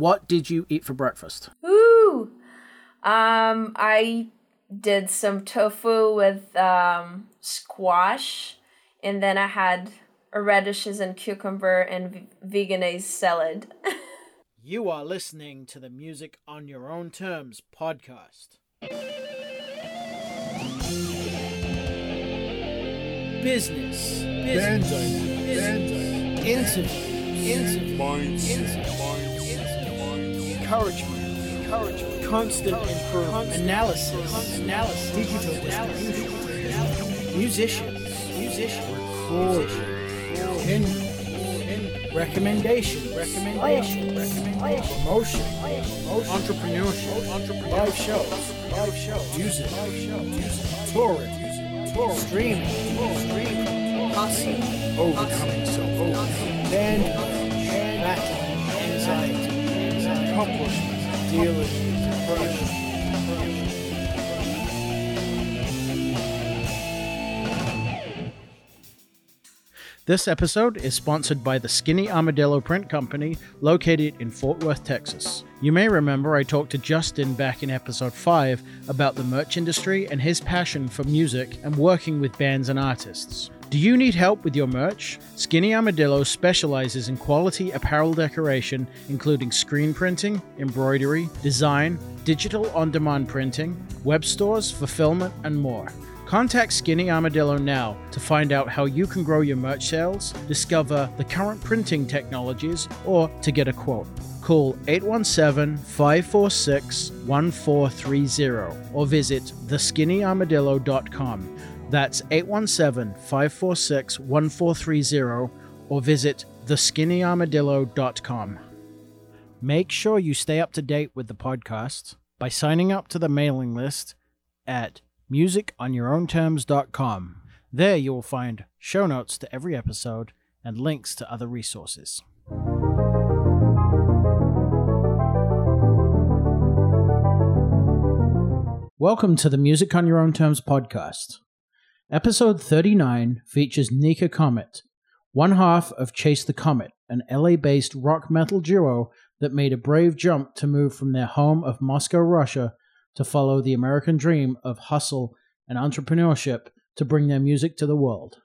what did you eat for breakfast? Ooh. Um, I did some tofu with um, squash, and then I had radishes and cucumber and Vegenaise salad. you are listening to the Music on Your Own Terms podcast. Business, business, business, interviews, interviews, encouragement, encouragement, constant improvement, analysis, analysis, digital distribution, musicians, musicians, recording, recommendation, recommendation, recommendation, promotion, entrepreneurship, entrepreneurship, live shows, live shows, music, live shows, music, touring streaming, streaming, overcoming self-overcoming, band, battling, anxiety, This episode is sponsored by the Skinny Armadillo Print Company, located in Fort Worth, Texas. You may remember I talked to Justin back in episode 5 about the merch industry and his passion for music and working with bands and artists. Do you need help with your merch? Skinny Armadillo specializes in quality apparel decoration, including screen printing, embroidery, design, digital on demand printing, web stores, fulfillment, and more. Contact Skinny Armadillo now to find out how you can grow your merch sales, discover the current printing technologies, or to get a quote. Call 817 546 1430 or visit theskinnyarmadillo.com. That's 817 546 1430 or visit theskinnyarmadillo.com. Make sure you stay up to date with the podcast by signing up to the mailing list at musiconyourownterms.com. There you will find show notes to every episode and links to other resources. Welcome to the Music on Your Own Terms podcast. Episode 39 features Nika Comet, one half of Chase the Comet, an LA based rock metal duo that made a brave jump to move from their home of Moscow, Russia to follow the American dream of hustle and entrepreneurship to bring their music to the world.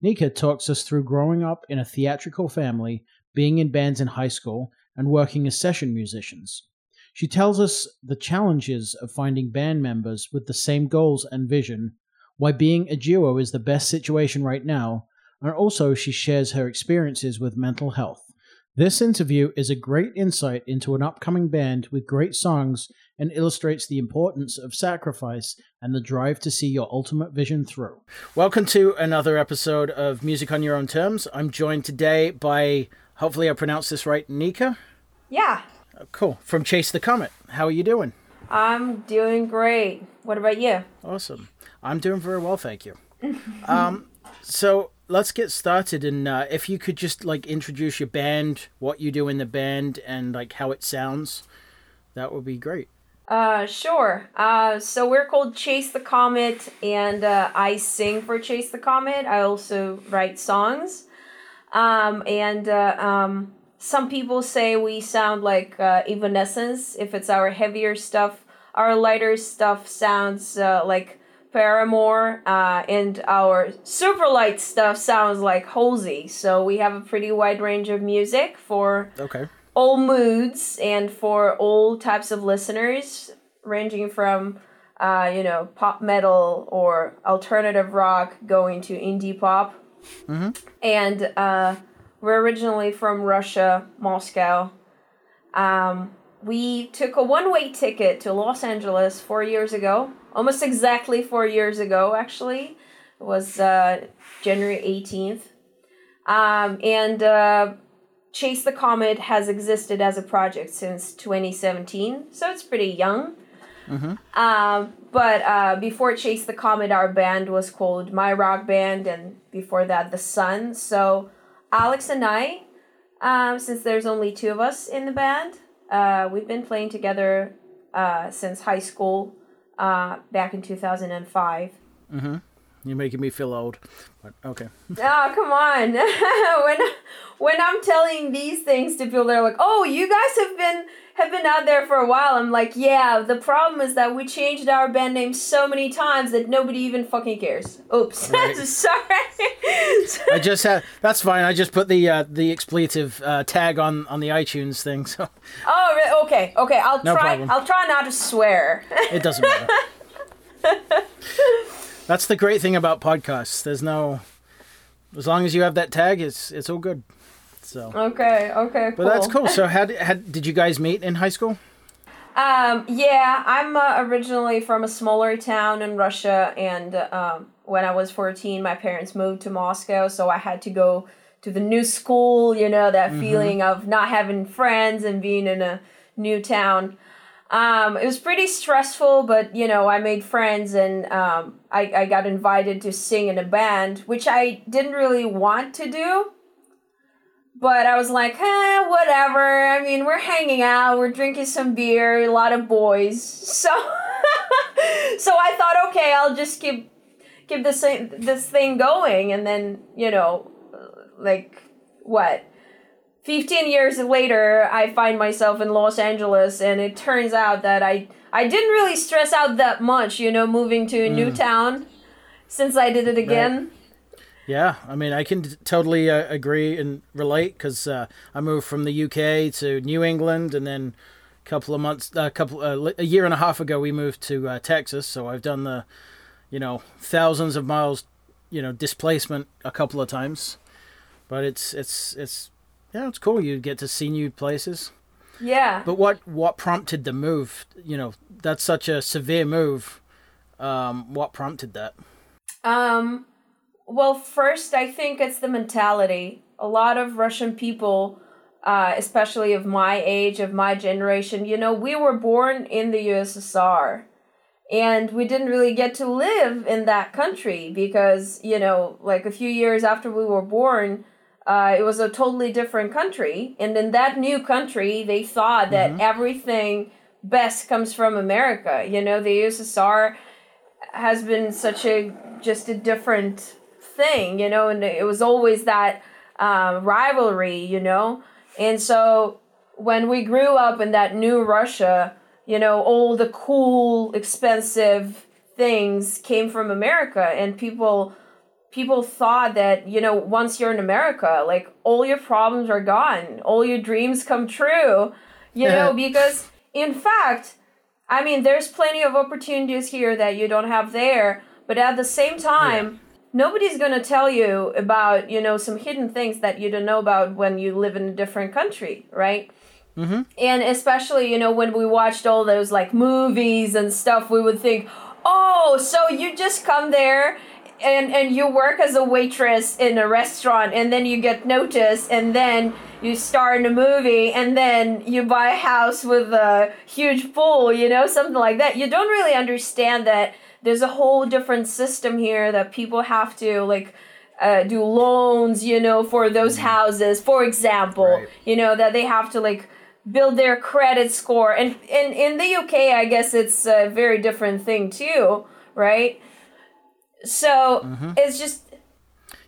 Nika talks us through growing up in a theatrical family, being in bands in high school, and working as session musicians. She tells us the challenges of finding band members with the same goals and vision, why being a duo is the best situation right now, and also she shares her experiences with mental health. This interview is a great insight into an upcoming band with great songs and illustrates the importance of sacrifice and the drive to see your ultimate vision through. Welcome to another episode of Music on Your Own Terms. I'm joined today by, hopefully I pronounced this right, Nika. Yeah. Cool. From Chase the Comet. How are you doing? I'm doing great. What about you? Awesome. I'm doing very well, thank you. um, so let's get started and uh, if you could just like introduce your band what you do in the band and like how it sounds that would be great uh sure uh so we're called chase the comet and uh, i sing for chase the comet i also write songs um and uh, um some people say we sound like uh, evanescence if it's our heavier stuff our lighter stuff sounds uh, like Paramore, uh, and our super light stuff sounds like Halsey. So we have a pretty wide range of music for okay. all moods and for all types of listeners, ranging from uh, you know pop metal or alternative rock, going to indie pop. Mm-hmm. And uh, we're originally from Russia, Moscow. Um, we took a one-way ticket to Los Angeles four years ago almost exactly four years ago, actually. It was uh, January 18th. Um, and uh, Chase the Comet has existed as a project since 2017, so it's pretty young. Mm-hmm. Um, but uh, before Chase the Comet, our band was called My Rock Band, and before that, The Sun. So Alex and I, um, since there's only two of us in the band, uh, we've been playing together uh, since high school uh, back in 2005. Mm-hmm. You're making me feel old. But okay. Oh, come on. when when I'm telling these things to people, they're like, "Oh, you guys have been have been out there for a while." I'm like, "Yeah, the problem is that we changed our band name so many times that nobody even fucking cares." Oops. Right. Sorry. I just had that's fine. I just put the uh, the expletive uh, tag on on the iTunes thing, so oh, re- okay. Okay, I'll No try problem. I'll try not to swear. it doesn't matter. that's the great thing about podcasts. There's no as long as you have that tag, it's it's all good. So, okay, okay, cool. but that's cool. So, had had did you guys meet in high school? Um, yeah, I'm uh, originally from a smaller town in Russia, and um, when I was 14, my parents moved to Moscow, so I had to go to the new school, you know, that feeling of not having friends and being in a new town. Um, it was pretty stressful, but you know, I made friends and um, I, I got invited to sing in a band, which I didn't really want to do. But I was like, eh, whatever. I mean, we're hanging out, we're drinking some beer, a lot of boys. So, so I thought, okay, I'll just keep keep this thing, this thing going, and then you know, like what 15 years later i find myself in los angeles and it turns out that i i didn't really stress out that much you know moving to a new town since i did it again Yeah, I mean, I can totally uh, agree and relate because uh, I moved from the UK to New England, and then a couple of months, a couple, uh, a year and a half ago, we moved to uh, Texas. So I've done the, you know, thousands of miles, you know, displacement a couple of times, but it's it's it's yeah, it's cool. You get to see new places. yeah But what what prompted the move? You know, that's such a severe move. Um, what prompted that? Um, well, first, I think it's the mentality. A lot of Russian people, uh, especially of my age, of my generation, you know, we were born in the USSR. And we didn't really get to live in that country because, you know, like a few years after we were born, uh, it was a totally different country. And in that new country, they thought that everything best comes from America. You know, the USSR has been such a just a different thing, you know, and it was always that uh, rivalry, you know, and so when we grew up in that new Russia, you know, all the cool, expensive things came from America, and people people thought that you know once you're in America, like all your problems are gone, all your dreams come true, you know, because in fact I mean, there's plenty of opportunities here that you don't have there, but at the same time, nobody's going to tell you about, you know, some hidden things that you don't know about when you live in a different country, right? Mm-hmm. And especially, you know, when we watched all those like movies and stuff, we would think, oh, so you just come there and and you work as a waitress in a restaurant and then you get noticed and then you star in a movie and then you buy a house with a huge pool you know something like that you don't really understand that there's a whole different system here that people have to like uh, do loans you know for those houses for example Right. you know that they have to like build their credit score and in in the UK I guess it's a very different thing too right so it's just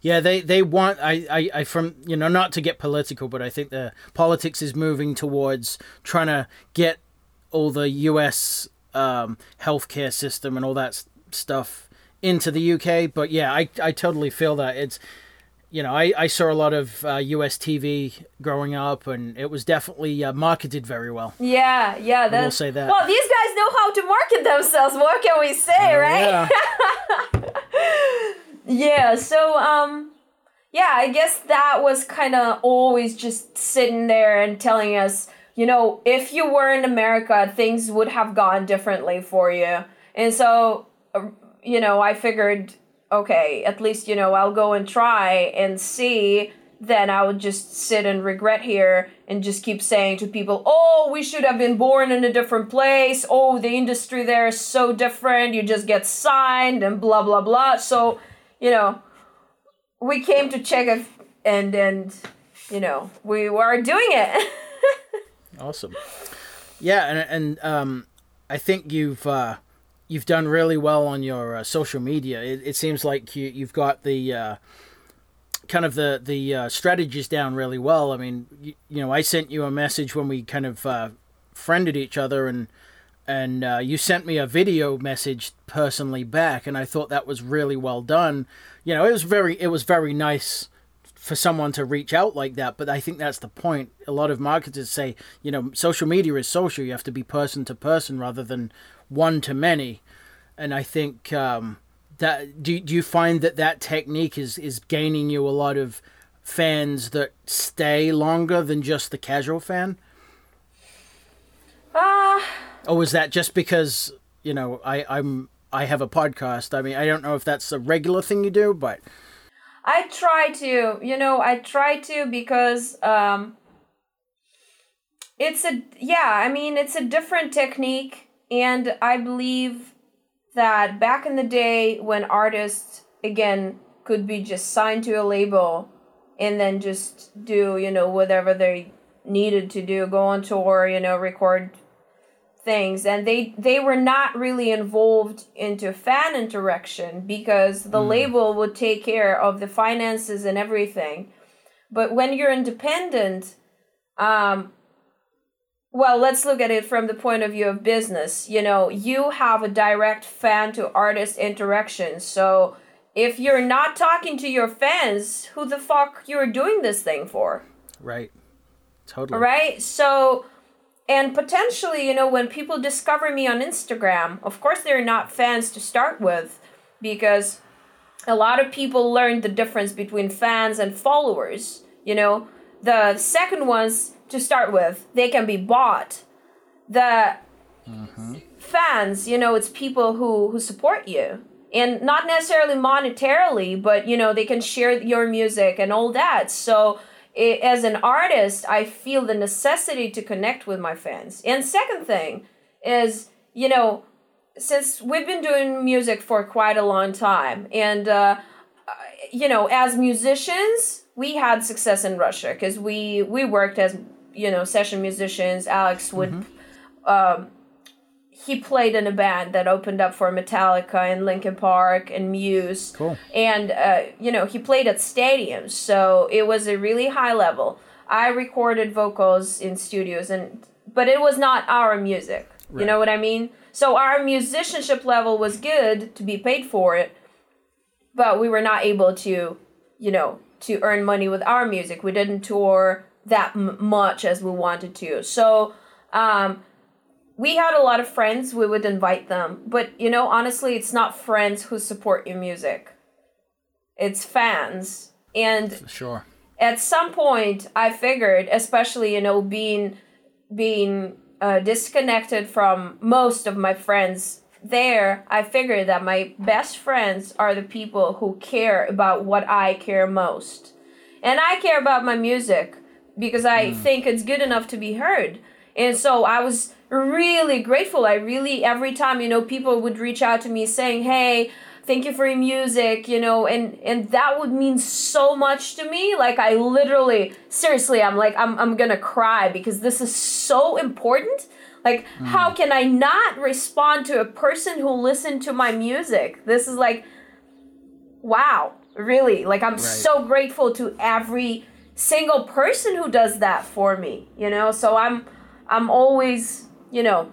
Yeah, they, they want I, I, I from you know not to get political, but I think the politics is moving towards trying to get all the U.S. Um, healthcare system and all that stuff into the UK. But yeah, I, I totally feel that it's you know I, I saw a lot of uh, US TV growing up, and it was definitely uh, marketed very well. Yeah, yeah. we'll say that. Well, these guys know how to market themselves. What can we say, right? Yeah. Yeah. So, um, yeah, I guess that was kind of always just sitting there and telling us, you know, if you were in America, things would have gone differently for you. And so, uh, you know, I figured, okay, at least, you know, I'll go and try and see. Then I would just sit and regret here and just keep saying to people, oh, we should have been born in a different place. Oh, the industry there is so different. You just get signed and blah, blah, blah. So, you know, we came to check it and, and, you know, we were doing it. Awesome. Yeah, and and um, I think you've uh, you've done really well on your uh, social media. It, it, seems like you you've got the uh, kind of the the uh, strategies down really well. I mean, you, you, know, I sent you a message when we kind of uh, friended each other, and and uh, you sent me a video message personally back, and I thought that was really well done. You know, it was very it was very nice for someone to reach out like that. But I think that's the point. A lot of marketers say, you know, social media is social. You have to be person to person rather than one to many. And I think um, that do do you find that that technique is is gaining you a lot of fans that stay longer than just the casual fan? Ah. Uh, or was that just because you know I I'm I have a podcast? I mean, I don't know if that's a regular thing you do, but I try to, you know, I try to because um it's a yeah, I mean, it's a different technique and I believe that back in the day when artists again could be just signed to a label and then just do, you know, whatever they needed to do, go on tour, you know, record things and they they were not really involved into fan interaction because the mm. label would take care of the finances and everything. But when you're independent um well let's look at it from the point of view of business. You know you have a direct fan to artist interaction. So if you're not talking to your fans who the fuck you're doing this thing for? Right. Totally. Right? So and potentially, you know, when people discover me on Instagram, of course, they're not fans to start with because a lot of people learn the difference between fans and followers. You know, the second ones to start with, they can be bought. The mm-hmm. fans, you know, it's people who who support you and not necessarily monetarily, but you know, they can share your music and all that. So it, as an artist, I feel the necessity to connect with my fans. And second thing is, you know, since we've been doing music for quite a long time, and uh, you know, as musicians, we had success in Russia because we we worked as you know session musicians. Alex would. Mm-hmm. Um, he played in a band that opened up for Metallica and Linkin Park and Muse. Cool. And uh, you know, he played at stadiums, so it was a really high level. I recorded vocals in studios and but it was not our music. Right. You know what I mean? So our musicianship level was good to be paid for it, but we were not able to, you know, to earn money with our music. We didn't tour that m- much as we wanted to. So um, we had a lot of friends we would invite them. But you know honestly it's not friends who support your music. It's fans. And sure. at some point i figured especially you know being being uh, disconnected from most of my friends there i figured that my best friends are the people who care about what i care most. And i care about my music because i mm. think it's good enough to be heard and so i was really grateful. I really every time you know people would reach out to me saying, "Hey, thank you for your music," you know, and and that would mean so much to me. Like I literally, seriously, I'm like I'm I'm gonna cry because this is so important. Like, mm. how can I not respond to a person who listened to my music? This is like, wow, really. Like I'm right. so grateful to every single person who does that for me. You know, so I'm I'm always you know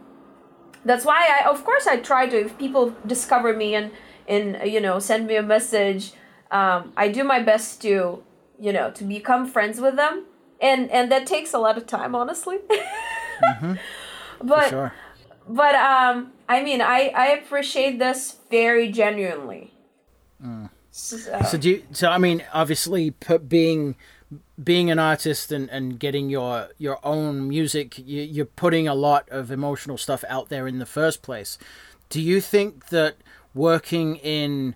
that's why i of course i try to if people discover me and and you know send me a message um, i do my best to you know to become friends with them and and that takes a lot of time honestly mm-hmm. but sure. but um i mean i i appreciate this very genuinely mm. so, so do you, so i mean obviously being being an artist and, and getting your your own music, you, you're putting a lot of emotional stuff out there in the first place. Do you think that working in,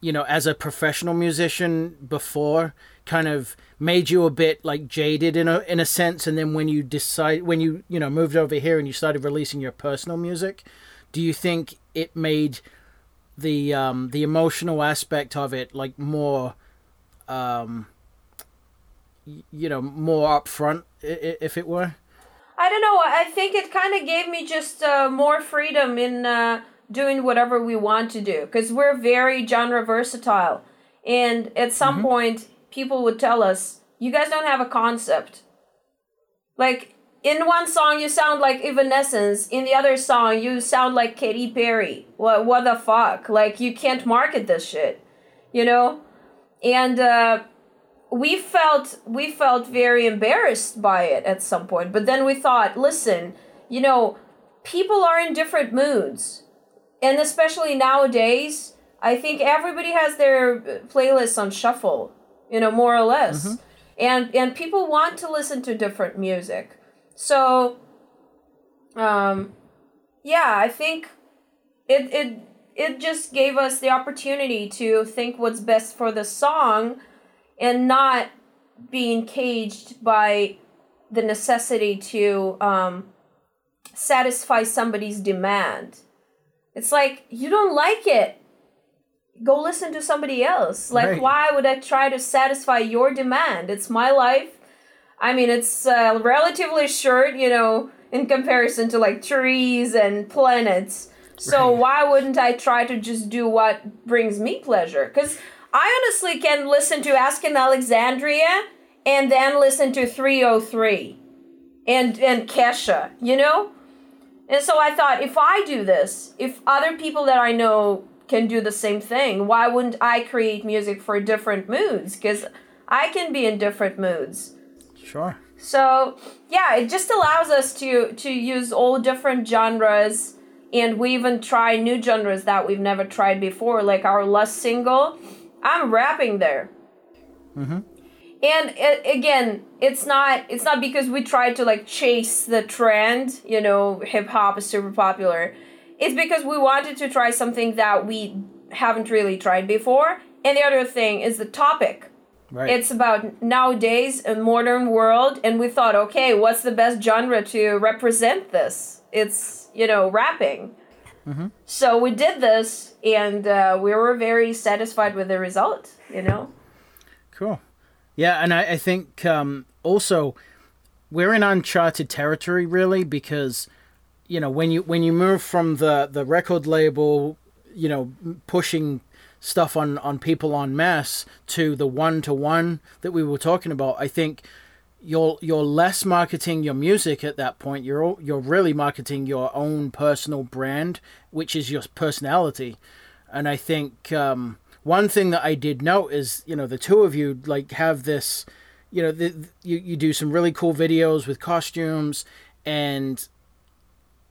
you know, as a professional musician before kind of made you a bit like jaded in a in a sense and then when you decide when you you know moved over here and you started releasing your personal music do you think it made the um the emotional aspect of it like more um you know more upfront if it were i don't know i think it kind of gave me just uh, more freedom in uh, doing whatever we want to do because we're very genre versatile. And at some Mm-hmm. point, people would tell us, "You guys don't have a concept." Like in one song, you sound like Evanescence. In the other song, you sound like Katy Perry. What? What the fuck? Like you can't market this shit, you know? And uh, we felt we felt very embarrassed by it at some point. But then we thought, listen, you know, people are in different moods, and especially nowadays, I think everybody has their playlists on shuffle, you know, more or less, and and people want to listen to different music. So, um, yeah, I think it it it just gave us the opportunity to think what's best for the song, and not being caged by the necessity to um, satisfy somebody's demand. It's like you don't like it. Go listen to somebody else. Like, Right. why would I try to satisfy your demand? It's my life. I mean, it's uh, relatively short, you know, in comparison to like trees and planets. So Right. why wouldn't I try to just do what brings me pleasure? Because I honestly can listen to Asking Alexandria and then listen to 3OH!3 and and Kesha, you know? And so I thought if I do this, if other people that I know can do the same thing, why wouldn't I create music for different moods? Because I can be in different moods. Sure. So yeah, it just allows us to to use all different genres, and we even try new genres that we've never tried before. Like our last single, I'm rapping there. Mm-hmm. And it, again, it's not it's not because we tried to like chase the trend. You know, hip hop is super popular. It's because we wanted to try something that we haven't really tried before. And the other thing is the topic. Right. It's about nowadays a modern world, and we thought, okay, what's the best genre to represent this? It's you know rapping. So we did this, and uh, we were very satisfied with the result. You know. Cool. Yeah, and I, I think um, also we're in uncharted territory really because you know when you when you move from the the record label, you know, pushing stuff on on people en masse to the one to one that we were talking about, I think you're you're less marketing your music at that point. You're you're really marketing your own personal brand, which is your personality. And I think um, one thing that I did note is you know the two of you like have this, you know, the, you you do some really cool videos with costumes and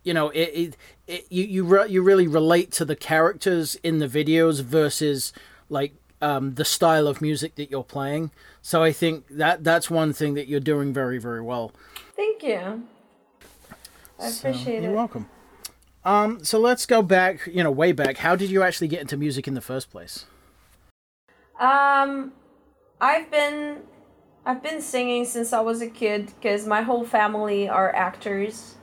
you know it, it, it you you re- you really relate to the characters in the videos versus like um, the style of music that you're playing. So I think that that's one thing that you're doing very very well. Thank you. I So, appreciate you're it. welcome. Um, so let's go back, you know, way back. How did you actually get into music in the first place? Um, I've been I've been singing since I was a kid because my whole family are actors.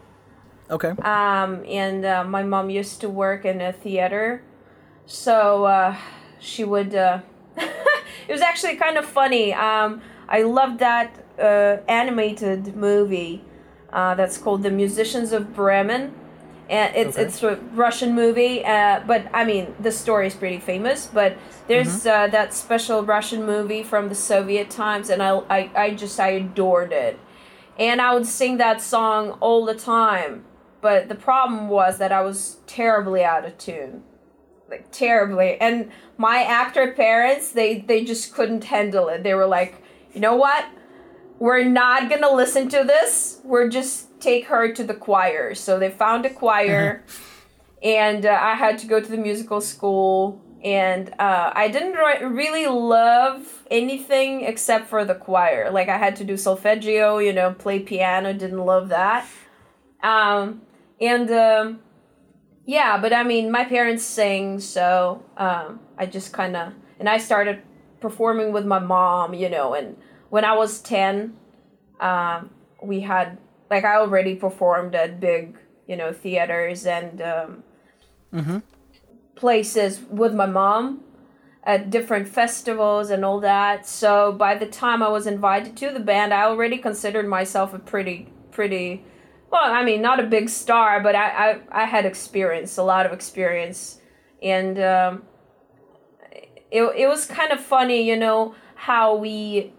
Okay. Um, and uh, my mom used to work in a theater, so uh, she would. Uh, it was actually kind of funny. Um, I loved that uh, animated movie uh, that's called The Musicians of Bremen. And it's Okay. it's a Russian movie, uh, but I mean the story is pretty famous. But there's uh, that special Russian movie from the Soviet times, and I, I I just I adored it, and I would sing that song all the time. But the problem was that I was terribly out of tune, like terribly. And my actor parents, they they just couldn't handle it. They were like, you know what? We're not gonna listen to this. We're just take her to the choir. So they found a choir, and uh, I had to go to the musical school. And uh, I didn't ri- really love anything except for the choir. Like I had to do solfeggio, you know, play piano. Didn't love that. Um, and um, yeah, but I mean, my parents sing, so um, I just kind of and I started performing with my mom, you know. And when I was ten, um, we had like I already performed at big, you know, theaters and um, places with my mom at different festivals and all that. So by the time I was invited to the band, I already considered myself a pretty, pretty, well, I mean, not a big star, but I I, I had experience, a lot of experience, and um, it it was kind of funny, you know, how we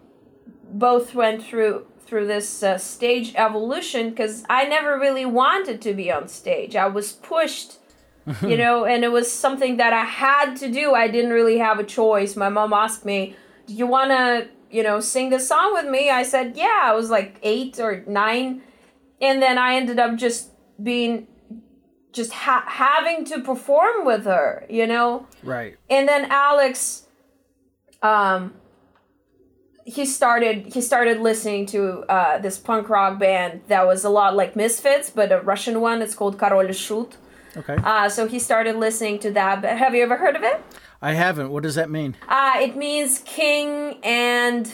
both went through through this uh, stage evolution because I never really wanted to be on stage. I was pushed, you know, and it was something that I had to do. I didn't really have a choice. My mom asked me, "Do you want to, you know, sing this song with me?" I said, "Yeah." I was like 8 or 9 and then I ended up just being just ha- having to perform with her, you know? Right. And then Alex um he started he started listening to uh, this punk rock band that was a lot like Misfits, but a Russian one. It's called Korol Shut. Okay. Uh, so he started listening to that. But have you ever heard of it? I haven't. What does that mean? Uh, it means king and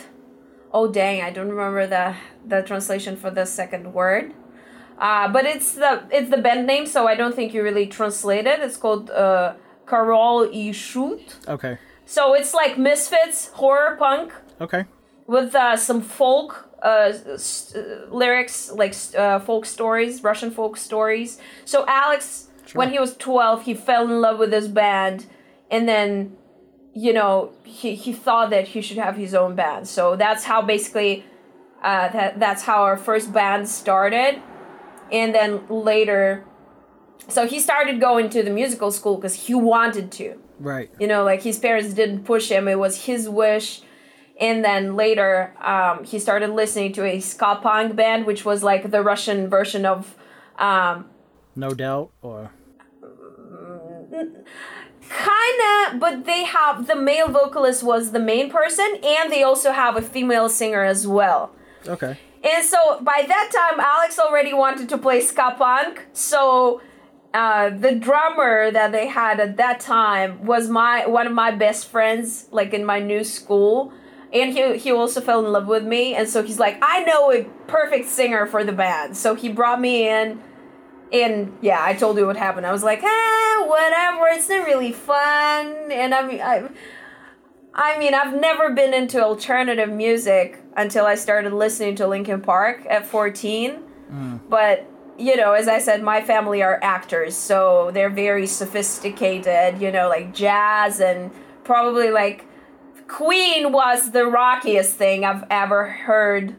oh dang, I don't remember the the translation for the second word. Uh, but it's the it's the band name, so I don't think you really translate it. It's called uh, Korol i Shut. Okay. So it's like Misfits horror punk Okay. With uh, some folk uh, s- lyrics, like uh, folk stories, Russian folk stories. So Alex, when he was twelve, he fell in love with this band, and then, you know, he he thought that he should have his own band. So that's how basically, uh, that that's how our first band started, and then later. So he started going to the musical school because he wanted to Right. you know like his parents didn't push him it was his wish and then later um, he started listening to a ska punk band which was like the russian version of um, No doubt. Or kinda but they have the male vocalist was the main person and they also have a female singer as well okay. And so by that time, Alex already wanted to play ska punk. So uh, the drummer that they had at that time was my one of my best friends, like in my new school. And he, he also fell in love with me. And so he's like, I know a perfect singer for the band. So he brought me in. And yeah, I told you what happened. I was like, ah, whatever. It's not really fun. And I mean, I, I mean, I've never been into alternative music until I started listening to Linkin Park at 14. But, you know, as I said, my family are actors, so they're very sophisticated, you know, like jazz and probably like Queen was the rockiest thing I've ever heard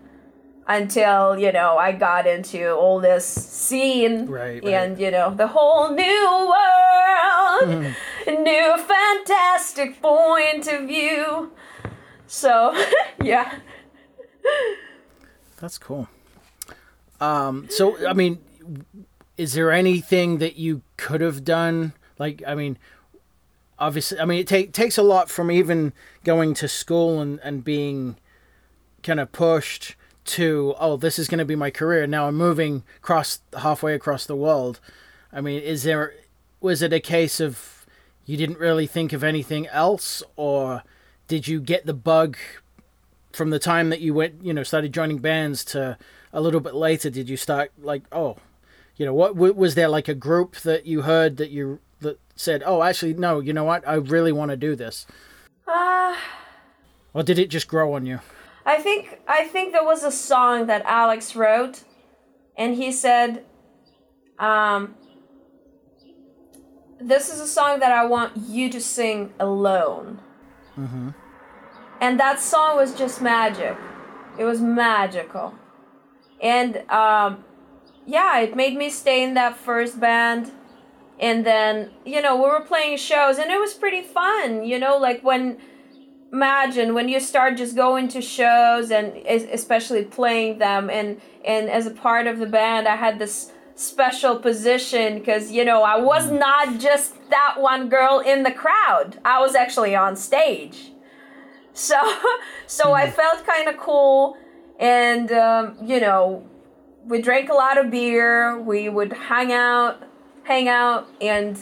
until, you know, I got into all this scene Right, right. and, you know, the whole new world, new fantastic point of view. So, yeah. That's cool. Um, so I mean, is there anything that you could have done? Like, I mean, obviously, I mean, it take, takes a lot from even going to school and, and being kind of pushed to, oh, this is going to be my career. Now I'm moving across halfway across the world. I mean, is there, was it a case of you didn't really think of anything else, or did you get the bug from the time that you went, you know, started joining bands to a little bit later? Did you start like, oh, you know, what was there like a group that you heard that you said, oh, actually, no, you know what, I really want to do this, Uh, or did it just grow on you? I think I think there was a song that Alex wrote, and he said, um, "This is a song that I want you to sing alone." Mm-hmm. And that song was just magic. It was magical, and um, yeah, it made me stay in that first band. And then you know we were playing shows, and it was pretty fun. You know, like when imagine when you start just going to shows and especially playing them and and as a part of the band i had this special position because you know i was not just that one girl in the crowd. I was actually on stage. So so i felt kind of cool and um, you know we drank a lot of beer we would hang out hang out and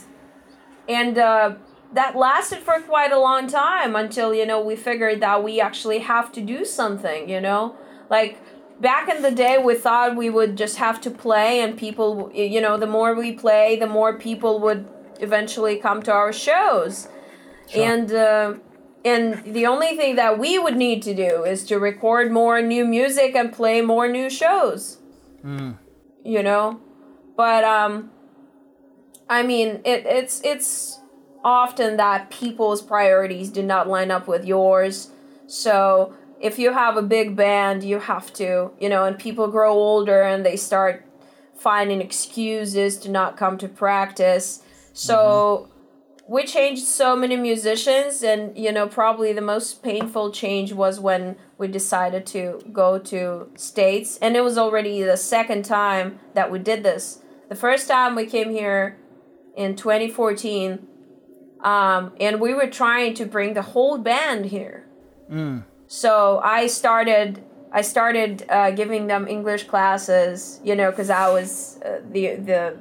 and uh, that lasted for quite a long time until you know we figured that we actually have to do something you know? Like back in the day we thought we would just have to play and people you know the more we play the more people would eventually come to our shows. And uh, and the only thing that we would need to do is to record more new music and play more new shows. You know? But um I mean, it it's it's often that people's priorities do not line up with yours. So, if you have a big band, you have to, you know, and people grow older and they start finding excuses to not come to practice. So, mm-hmm we changed so many musicians and you know probably the most painful change was when we decided to go to states and it was already the second time that we did this the first time we came here in 2014 um, and we were trying to bring the whole band here mm. so i started i started uh, giving them english classes you know because i was uh, the the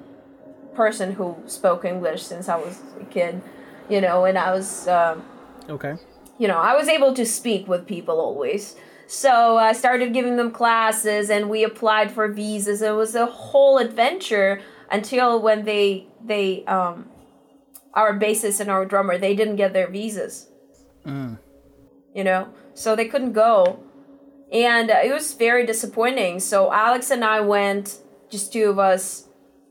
person who spoke English since I was a kid, you know, and I was um, okay. You know, I was able to speak with people always. So I started giving them classes, and we applied for visas. It was a whole adventure until when they they um, our bassist and our drummer they didn't get their visas. Mm. You know, so they couldn't go, and uh, it was very disappointing. So Alex and I went, just two of us,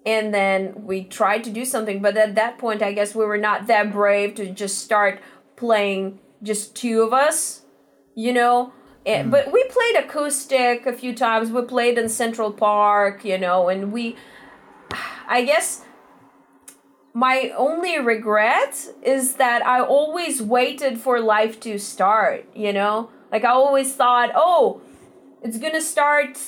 and then we tried to do something but at that point i guess we were not that brave to just start playing just two of us you know and, mm. but we played acoustic a few times we played in central park you know and we i guess my only regret is that i always waited for life to start you know like i always thought oh it's gonna start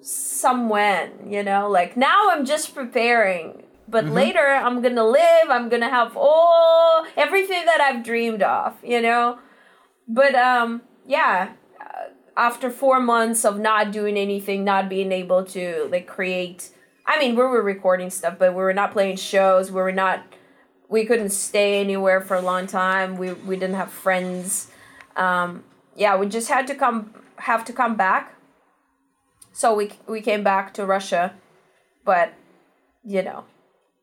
some when, you know? Like now I'm just preparing. But mm-hmm. later I'm gonna live, I'm gonna have all everything that I've dreamed of, you know? But um yeah, uh, after 4 months of not doing anything, not being able to like create I mean, we were recording stuff, but we were not playing shows. We were not we couldn't stay anywhere for a long time. We we didn't have friends. Um, yeah, we just had to come have to come back so we we came back to Russia, but you know,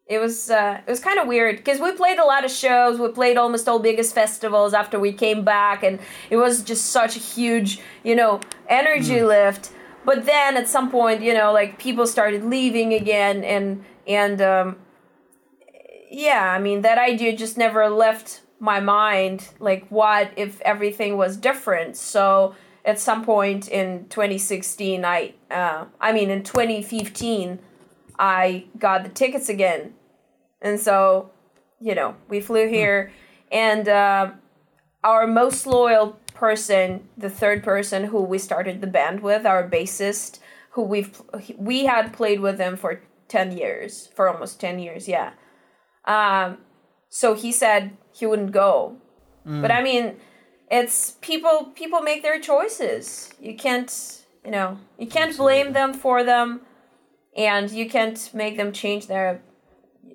it was uh, it was kind of weird because we played a lot of shows. We played almost all biggest festivals after we came back, and it was just such a huge you know energy mm. lift. But then at some point, you know, like people started leaving again, and and um, yeah, I mean that idea just never left my mind. Like, what if everything was different? So at some point in 2016 i uh, i mean in 2015 i got the tickets again and so you know we flew here and uh, our most loyal person the third person who we started the band with our bassist who we've we had played with him for 10 years for almost 10 years yeah. Um, so he said he wouldn't go. Mm. but i mean it's people people make their choices. You can't you know you can't blame them for them and you can't make them change their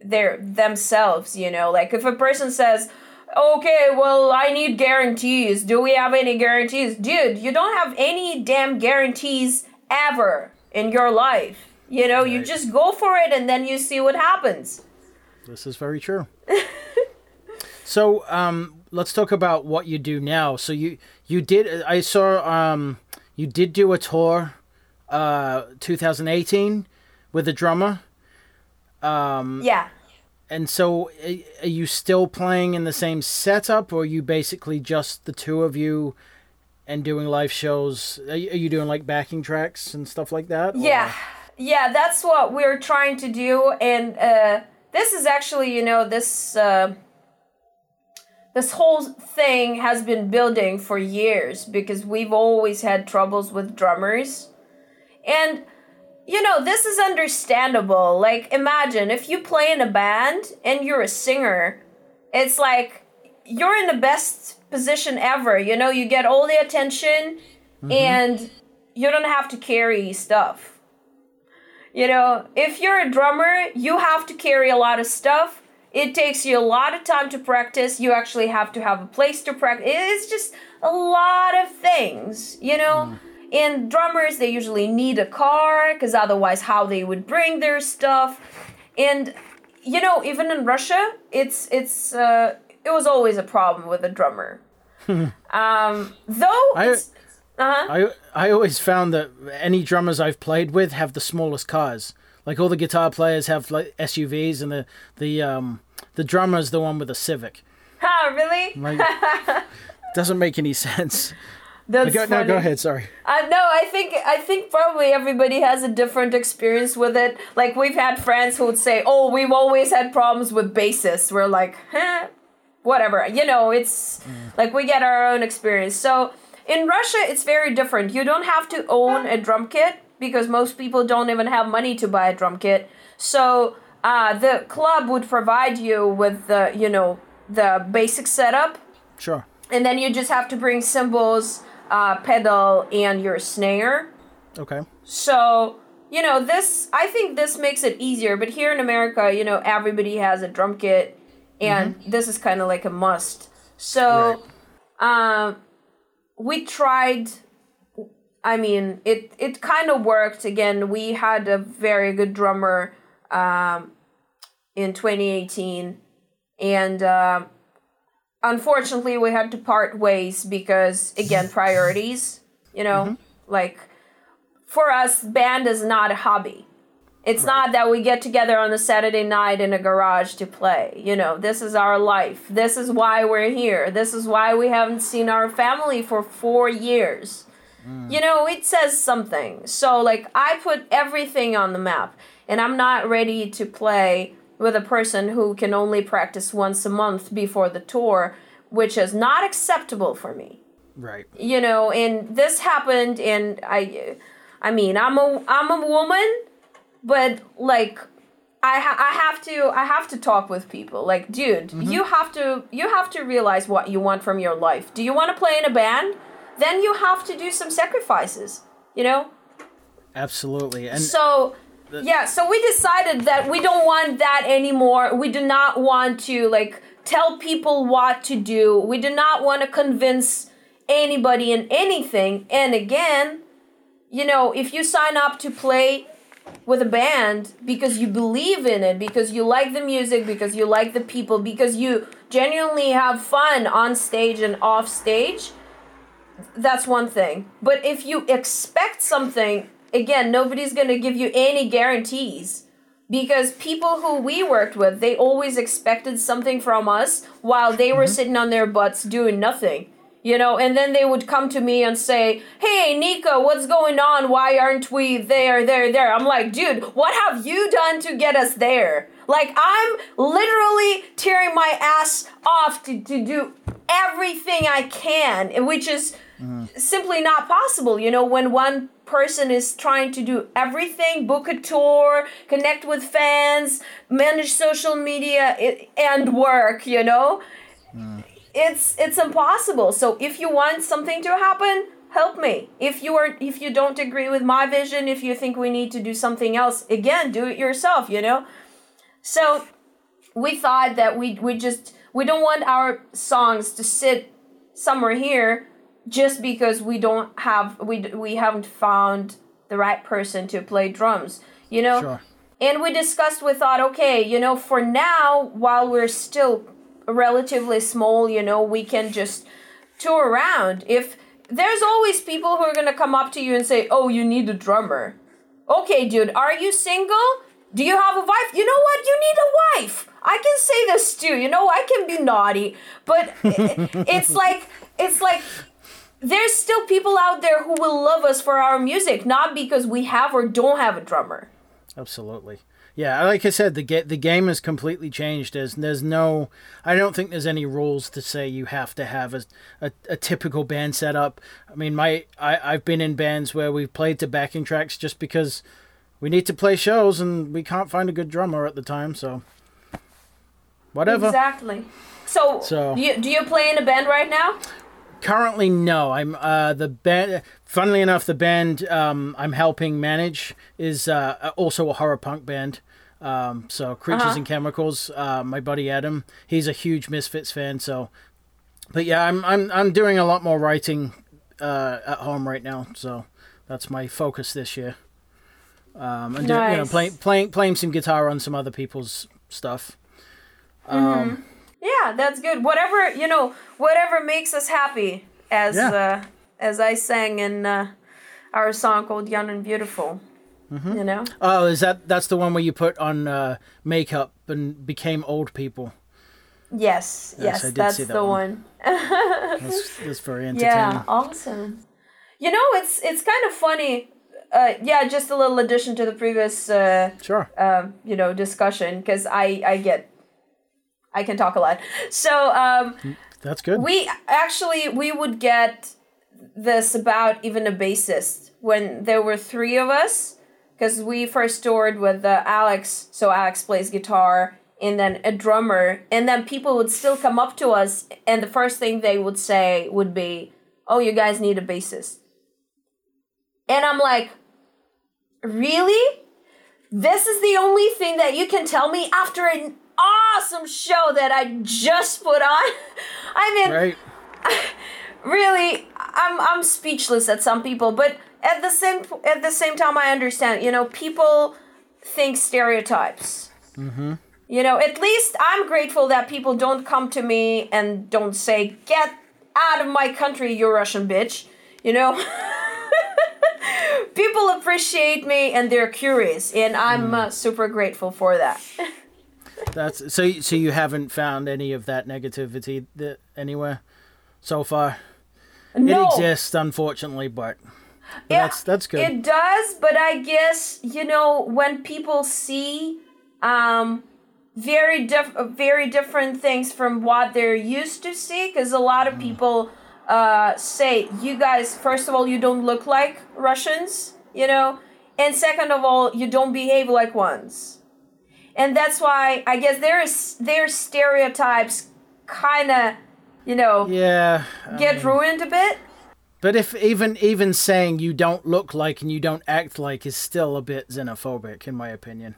their themselves you know. Like if a person says okay well i need guarantees do we have any guarantees dude you don't have any damn guarantees ever in your life you know right. you just go for it and then you see what happens this is very true so um let's talk about what you do now. So you you did I saw um you did do a tour uh 2018 with a drummer. Um Yeah. And so are you still playing in the same setup or are you basically just the two of you and doing live shows? Are you doing like backing tracks and stuff like that? Yeah. Yeah, that's what we're trying to do and uh this is actually, you know, this uh this whole thing has been building for years because we've always had troubles with drummers. And you know, this is understandable. Like imagine if you play in a band and you're a singer, it's like you're in the best position ever. You know, you get all the attention mm-hmm. and you don't have to carry stuff. You know, if you're a drummer, you have to carry a lot of stuff it takes you a lot of time to practice. You actually have to have a place to practice. It's just a lot of things, you know? Mm. And drummers, they usually need a car because otherwise, how they would bring their stuff. And, you know, even in Russia, it's, it's, uh, it was always a problem with a drummer. um, though, I, uh-huh. I, I always found that any drummers I've played with have the smallest cars. Like all the guitar players have like SUVs, and the the um the drummer's the one with a Civic. Huh, really? Like, doesn't make any sense. That's Go, no, go ahead. Sorry. Uh, no, I think I think probably everybody has a different experience with it. Like we've had friends who would say, "Oh, we've always had problems with bassists." We're like, "Huh, whatever." You know, it's like we get our own experience. So in Russia, it's very different. You don't have to own a drum kit because most people don't even have money to buy a drum kit. So uh, the club would provide you with the you know the basic setup Sure. and then you just have to bring cymbals, uh, pedal, and your snare. Okay. So you know this. I think this makes it easier. But here in America, you know, everybody has a drum kit, and this is kind of like a must. So, um, we tried. I mean, it it kind of worked. Again, we had a very good drummer um, in 2018, and. Uh, unfortunately we had to part ways because again priorities you know? Mm-hmm. Like for us band is not a hobby. It's not that we get together on a saturday night in a garage to play you know? This is our life. This is why we're here. This is why we haven't seen our family for four years. Mm. You know it says something. So like i put everything on the map and i'm not ready to play with a person who can only practice once a month before the tour which is not acceptable for me. Right. you know and this happened and i i mean i'm a i'm a woman but like I, ha- I have to I have to talk with people. Like dude mm-hmm. you have to you have to realize what you want from your life. Do you want to play in a band? Then you have to do some sacrifices you know? Absolutely. And so yeah so we decided that we don't want that anymore. We do not want to like tell people what to do. We do not want to convince anybody in anything. And again you know if you sign up to play with a band because you believe in it because you like the music because you like the people because you genuinely have fun on stage and off stage that's one thing. But if you expect something, again, nobody's going to give you any guarantees. Because people who we worked with, they always expected something from us while they were mm-hmm. sitting on their butts doing nothing. You know, and then they would come to me and say, Hey, Nika, what's going on? Why aren't we there, there, there? I'm like, dude, what have you done to get us there? Like, I'm literally tearing my ass off to, to do everything I can, and which is simply not possible. You know, when one person is trying to do everything, book a tour, connect with fans, manage social media, i- and work, you know, it's it's impossible. So if you want something to happen, help me. If you are if you don't agree with my vision, if you think we need to do something else, again, do it yourself, you know? So we thought that we we just we don't want our songs to sit somewhere here just because we don't have we we haven't found the right person to play drums you know? Sure. and we discussed we thought okay you know for now while we're still relatively small you know we can just tour around. If there's always people who are going to come up to you and say oh you need a drummer. Okay dude are you single? Do you have a wife? You know what? You need a wife. I can say this too. You know i can be naughty. But it's like it's like there's still people out there who will love us for our music not because we have or don't have a drummer Absolutely. Yeah, like I said, the ga- the game has completely changed. There's there's no, I don't think there's any rules to say you have to have a, a, a typical band setup. I mean, my I I've been in bands where we've played to backing tracks just because we need to play shows and we can't find a good drummer at the time. So whatever. exactly so, So- do, you, do you play in a band right now Currently, no. I'm uh, the band. Funnily enough, the band um, I'm helping manage is uh, also a horror punk band. Um, so Creatures Uh-huh. and Chemicals. Uh, my buddy Adam, he's a huge Misfits fan. So, but yeah, I'm I'm I'm doing a lot more writing uh, at home right now. So that's my focus this year. Um, and do, you know playing playing playing some guitar on some other people's stuff. Um, yeah that's good whatever you know whatever makes us happy as Yeah. uh, as i sang in uh, our song called young and beautiful You know? Oh, is that that's the one where you put on uh, makeup and became old people? Yes, yes, I did that's see that the one. one. That's, that's very entertaining. Yeah, awesome. You know, it's it's kind of funny. Uh, yeah, just a little addition to the previous, uh, Sure. um, you know, discussion because I I get, I can talk a lot. So um, That's good. we actually we would get this about even a bassist when there were three of us because we first toured with uh, Alex. So Alex plays guitar and then a drummer, and then people would still come up to us, and the first thing they would say would be, "Oh, you guys need a bassist," and I'm like, "Really? This is the only thing that you can tell me after an awesome show that I just put on?" I mean, right. really i'm i'm speechless at some people but at the same at the same time i understand you know people think stereotypes mm-hmm. you know at least i'm grateful that people don't come to me and don't say get out of my country you russian bitch you know people appreciate me and they're curious and i'm uh, super grateful for that That's so. So you haven't found any of that negativity that anywhere so far. no It exists, unfortunately, but, but Yeah, that's that's good. It does, but I guess you know when people see um very diff- very different things from what they're used to see because a lot Mm. of people uh say you guys first of all you don't look like Russians, you know, and second of all you don't behave like ones. And that's why I guess there's there's stereotypes kind of you know yeah. Get ruined a bit. but if even even saying you don't look like and you don't act like is still a bit xenophobic, in my opinion.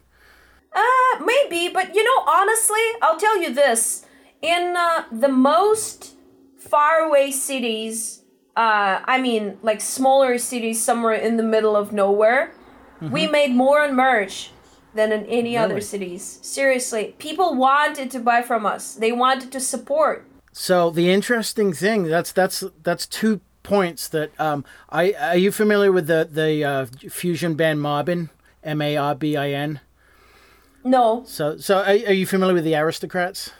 Uh, maybe, but you know, honestly, I'll tell you this: in uh, the most faraway cities, uh, I mean, like smaller cities somewhere in the middle of nowhere, we made more on merch than in any other cities. Seriously, people wanted to buy from us. They wanted to support. So the interesting thing that's that's that's two points that um I are you familiar with the the uh, fusion band Marbin M A R B I N? No, So so are, are you familiar with the Aristocrats?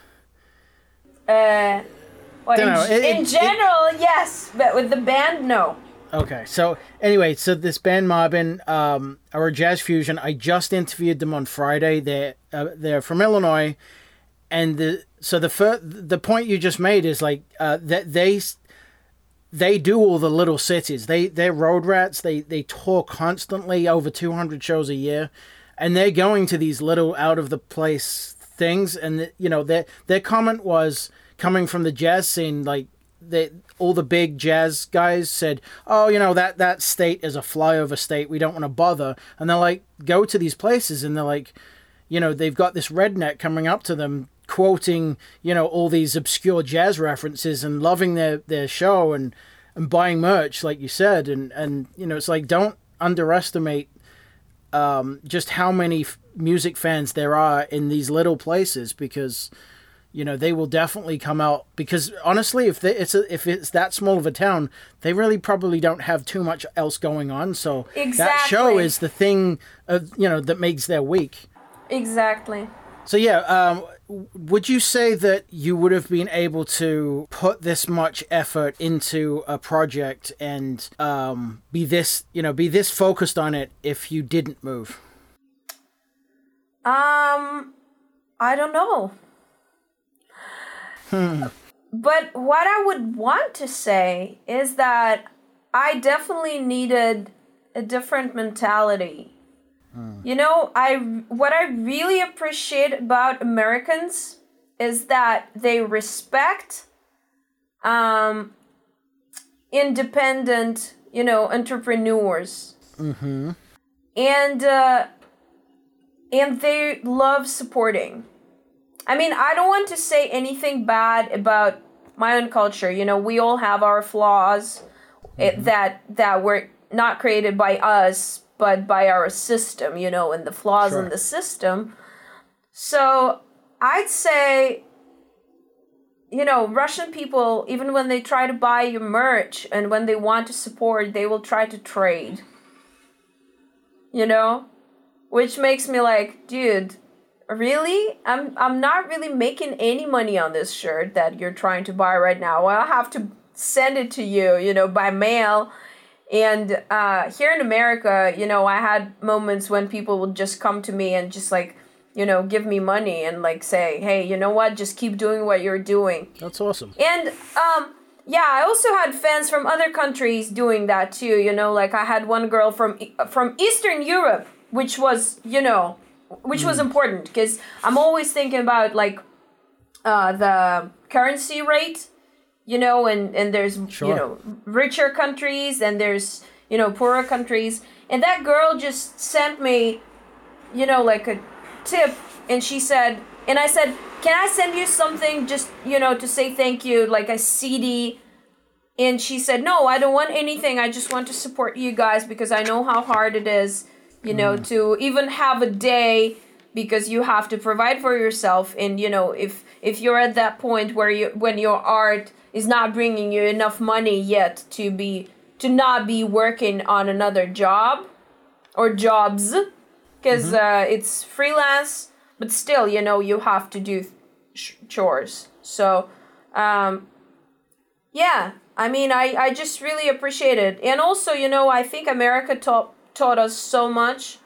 uh, well, in, Dunno, it- in it- it- general, yes, but with the band, no. Okay, so anyway, so this band Marbin um, are a jazz fusion. I just interviewed them on Friday. They're uh, they're from Illinois, and the so the fir- the point you just made is like uh, that they they do all the little cities. They they're road rats. They they tour constantly over two hundred shows a year, and they're going to these little out of the place things. And you know their their comment was coming from the jazz scene like they all the big jazz guys said, "Oh, you know that that state is a flyover state. We don't want to bother." And they're like, go to these places, and they're like, you know, they've got this redneck coming up to them, quoting, you know, all these obscure jazz references and loving their their show and and buying merch, like you said, and and you know, it's like don't underestimate um, just how many f- music fans there are in these little places because you know they will definitely come out because honestly if they, it's a, if it's that small of a town they really probably don't have too much else going on so that show is the thing of you know that makes their week Exactly. so yeah um, would you say that you would have been able to put this much effort into a project and um, be this you know be this focused on it if you didn't move Um, I don't know. But what I would want to say is that I definitely needed a different mentality. You know, I what I really appreciate about Americans is that they respect um independent, you know, entrepreneurs. And uh and they love supporting. I mean, I don't want to say anything bad about my own culture. You know, we all have our flaws it, that that were not created by us, but by our system. You know, and the flaws Sure. in the system. So I'd say, you know, Russian people, even when they try to buy your merch and when they want to support, they will try to trade. you know? Which makes me like, dude, really? I'm I'm not really making any money on this shirt that you're trying to buy right now. I'll have to send it to you, you know, by mail. And uh, here in America, you know, I had moments when people would just come to me and just like, you know, give me money and like say, hey, you know what, just keep doing what you're doing. That's awesome. And um, yeah, I also had fans from other countries doing that too. You know, like I had one girl from from Eastern Europe, which was, you know, which mm. was important because I'm always thinking about like uh, the currency rate you know and and there's sure. you know richer countries and there's you know poorer countries and that girl just sent me you know like a tip and she said and i said can i send you something just you know to say thank you like a cd and she said no i don't want anything i just want to support you guys because i know how hard it is you know mm. to even have a day because you have to provide for yourself and you know if if you're at that point where you when your art is not bringing you enough money yet to be to not be working on another job or jobs because mm-hmm. uh, it's freelance but still you know you have to do sh- chores so um, yeah i mean I, I just really appreciate it and also you know i think america taught taught us so much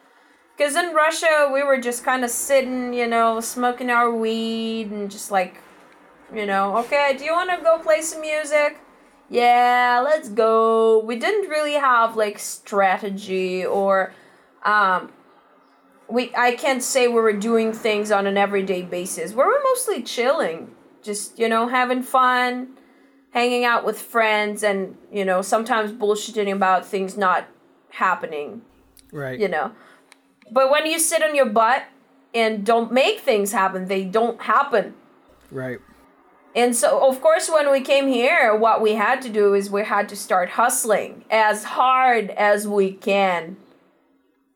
because in russia we were just kind of sitting you know smoking our weed and just like you know, okay, do you want to go play some music? Yeah, let's go. We didn't really have like strategy or um we I can't say we were doing things on an everyday basis. We were mostly chilling, just, you know, having fun, hanging out with friends and, you know, sometimes bullshitting about things not happening. Right. You know. But when you sit on your butt and don't make things happen, they don't happen. Right. And so, of course, when we came here, what we had to do is we had to start hustling as hard as we can.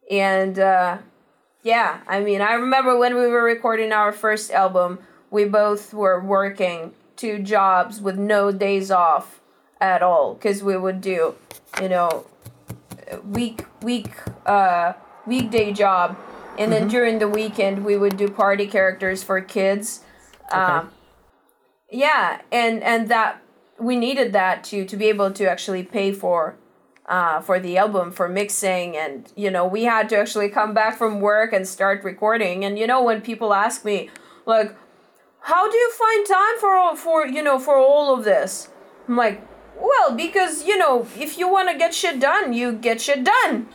And uh, yeah, I mean, I remember when we were recording our first album, we both were working two jobs with no days off at all because we would do, you know, week week uh weekday job, and then mm-hmm. during the weekend we would do party characters for kids. Okay. Um, yeah and and that we needed that to to be able to actually pay for uh, for the album for mixing and you know we had to actually come back from work and start recording and you know when people ask me like how do you find time for all for you know for all of this i'm like well because you know if you want to get shit done you get shit done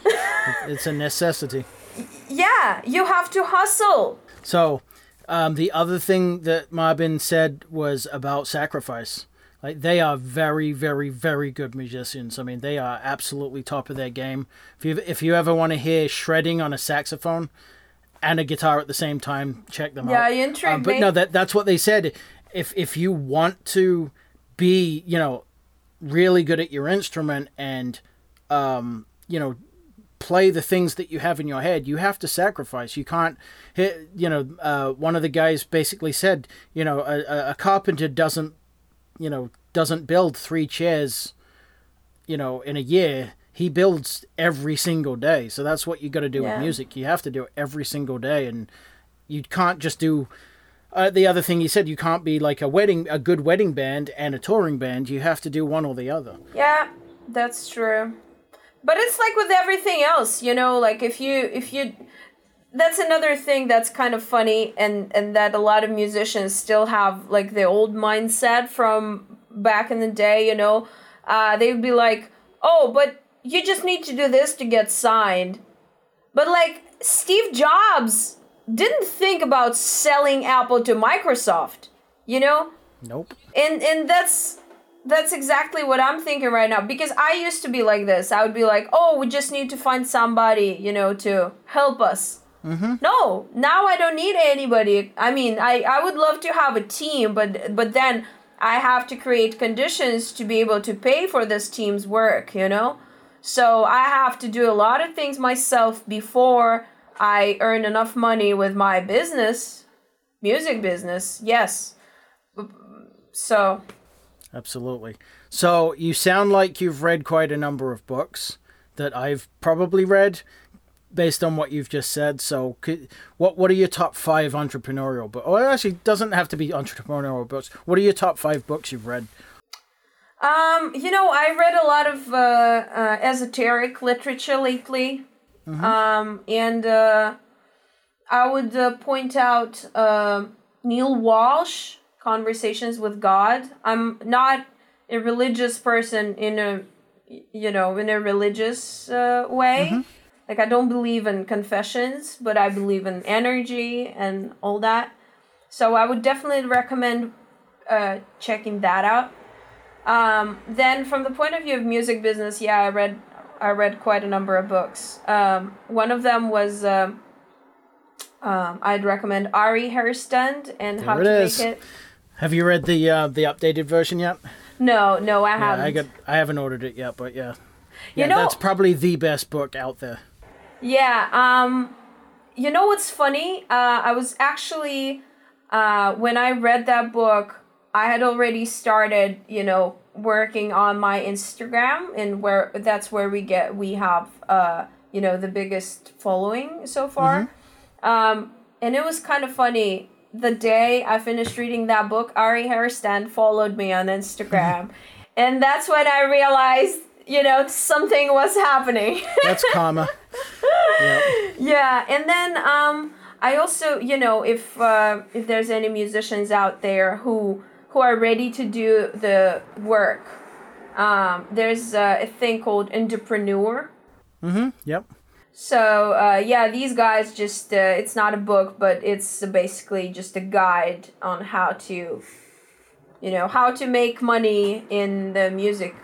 it's a necessity yeah you have to hustle so um, the other thing that Marbin said was about sacrifice. Like they are very, very, very good musicians. I mean, they are absolutely top of their game. If you if you ever want to hear shredding on a saxophone and a guitar at the same time, check them yeah, out. Yeah, intrigued um, But me. no, that that's what they said. If if you want to be, you know, really good at your instrument and um, you know, play the things that you have in your head. You have to sacrifice. You can't hit, you know, uh, one of the guys basically said, you know, a, a carpenter doesn't, you know, doesn't build three chairs, you know, in a year. He builds every single day. So that's what you got to do yeah. with music. You have to do it every single day. And you can't just do, uh, the other thing he said, you can't be like a wedding, a good wedding band and a touring band. You have to do one or the other. Yeah, that's true but it's like with everything else you know like if you if you that's another thing that's kind of funny and and that a lot of musicians still have like the old mindset from back in the day you know uh, they'd be like oh but you just need to do this to get signed but like steve jobs didn't think about selling apple to microsoft you know nope and and that's that's exactly what I'm thinking right now because I used to be like this. I would be like, "Oh, we just need to find somebody, you know, to help us." Mm-hmm. No, now I don't need anybody. I mean, I I would love to have a team, but but then I have to create conditions to be able to pay for this team's work, you know? So I have to do a lot of things myself before I earn enough money with my business, music business. Yes. So Absolutely. So you sound like you've read quite a number of books that I've probably read. based on what you've just said. So, could, what what are your top five entrepreneurial books? Oh, it actually doesn't have to be entrepreneurial books. What are your top five books you've read? Um, you know, I read a lot of uh, uh, esoteric literature lately, mm-hmm. um, and uh, I would uh, point out uh, Neale Walsch, Conversations with God. I'm not a religious person in a, you know, in a religious uh, way. Mm-hmm. Like I don't believe in confessions, but I believe in energy and all that. So I would definitely recommend checking that out. Um, then, from the point of view of music business, yeah, I read I read quite a number of books. Um, one of them was um, um I'd recommend Ari Herstand and there How to is. Make It. Have you read the uh, the updated version yet? No, no, I yeah, haven't. I got I haven't ordered it yet, but yeah, yeah, you know, that's probably the best book out there. Yeah. Um, you know what's funny? Uh, I was actually uh, when I read that book. I had already started, you know, working on my Instagram and where that's where we get we have uh you know the biggest following so far. Mm-hmm. Um and it was kind of funny. The day I finished reading that book, Ari Herstand followed me on Instagram. and that's when I realized, you know, something was happening. That's karma. yep. Yeah, and then um I also, you know, if uh, if there's any musicians out there who who are ready to do the work. Um, there's uh, a thing called Indepreneur. Mm-hmm. Yep. So uh, yeah, these guys just uh, it's not a book, but it's basically just a guide on how to, you know, how to make money in the music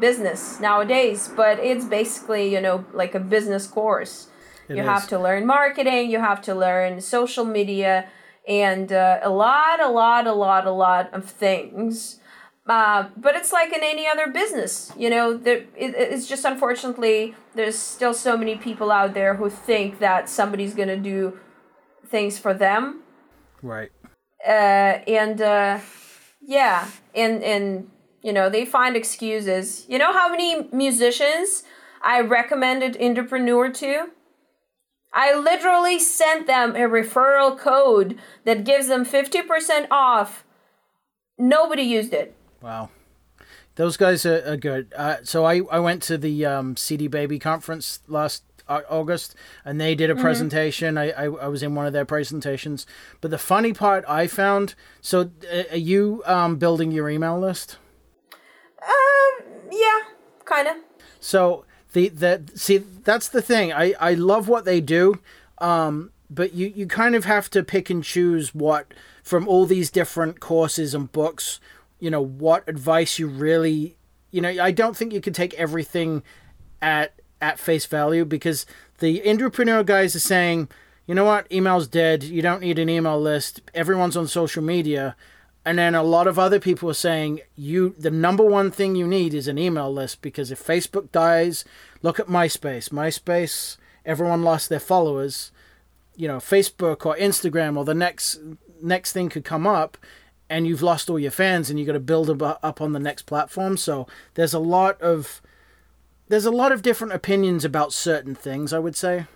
business nowadays. But it's basically you know like a business course. It you is. have to learn marketing. You have to learn social media and uh, a lot, a lot, a lot, a lot of things. Uh, but it's like in any other business, you know. There, it, it's just unfortunately there's still so many people out there who think that somebody's gonna do things for them. Right. Uh, and uh, yeah, and and you know they find excuses. You know how many musicians I recommended Indepreneur to? I literally sent them a referral code that gives them 50% off. Nobody used it. Wow. Those guys are, are good. Uh, so I, I went to the um, CD Baby conference last August, and they did a mm-hmm. presentation. Mm-hmm. I, I, I was in one of their presentations. But the funny part I found. So, uh, are you um, building your email list? Um. Yeah. Kind of. So the the see that's the thing. I I love what they do, um, but you you kind of have to pick and choose what from all these different courses and books. You know what advice you really. You know I don't think you can take everything at at face value because the Indepreneur guys are saying, you know what, email's dead. You don't need an email list. Everyone's on social media and then a lot of other people are saying you the number one thing you need is an email list because if Facebook dies, look at MySpace. MySpace, everyone lost their followers. You know, Facebook or Instagram or the next next thing could come up and you've lost all your fans and you got to build up on the next platform. So there's a lot of there's a lot of different opinions about certain things, I would say.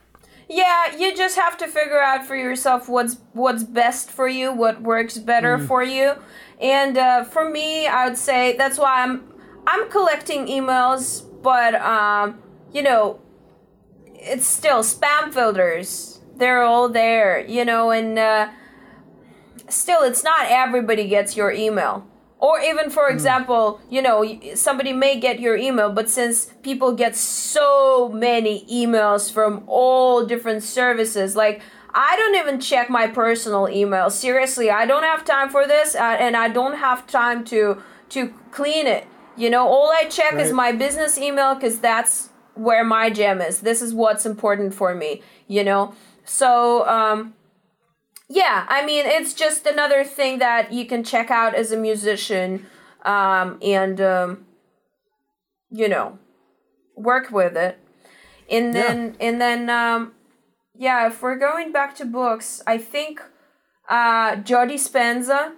Yeah, you just have to figure out for yourself what's what's best for you, what works better mm. for you. And uh, for me, I would say that's why I'm I'm collecting emails, but um, you know, it's still spam filters. They're all there, you know, and uh, still, it's not everybody gets your email or even for hmm. example you know somebody may get your email but since people get so many emails from all different services like i don't even check my personal email seriously i don't have time for this uh, and i don't have time to to clean it you know all i check right. is my business email because that's where my gem is this is what's important for me you know so um yeah, I mean, it's just another thing that you can check out as a musician um, and, um, you know, work with it. And then, yeah. and then, um, yeah, if we're going back to books, I think uh, Joe Dispenza.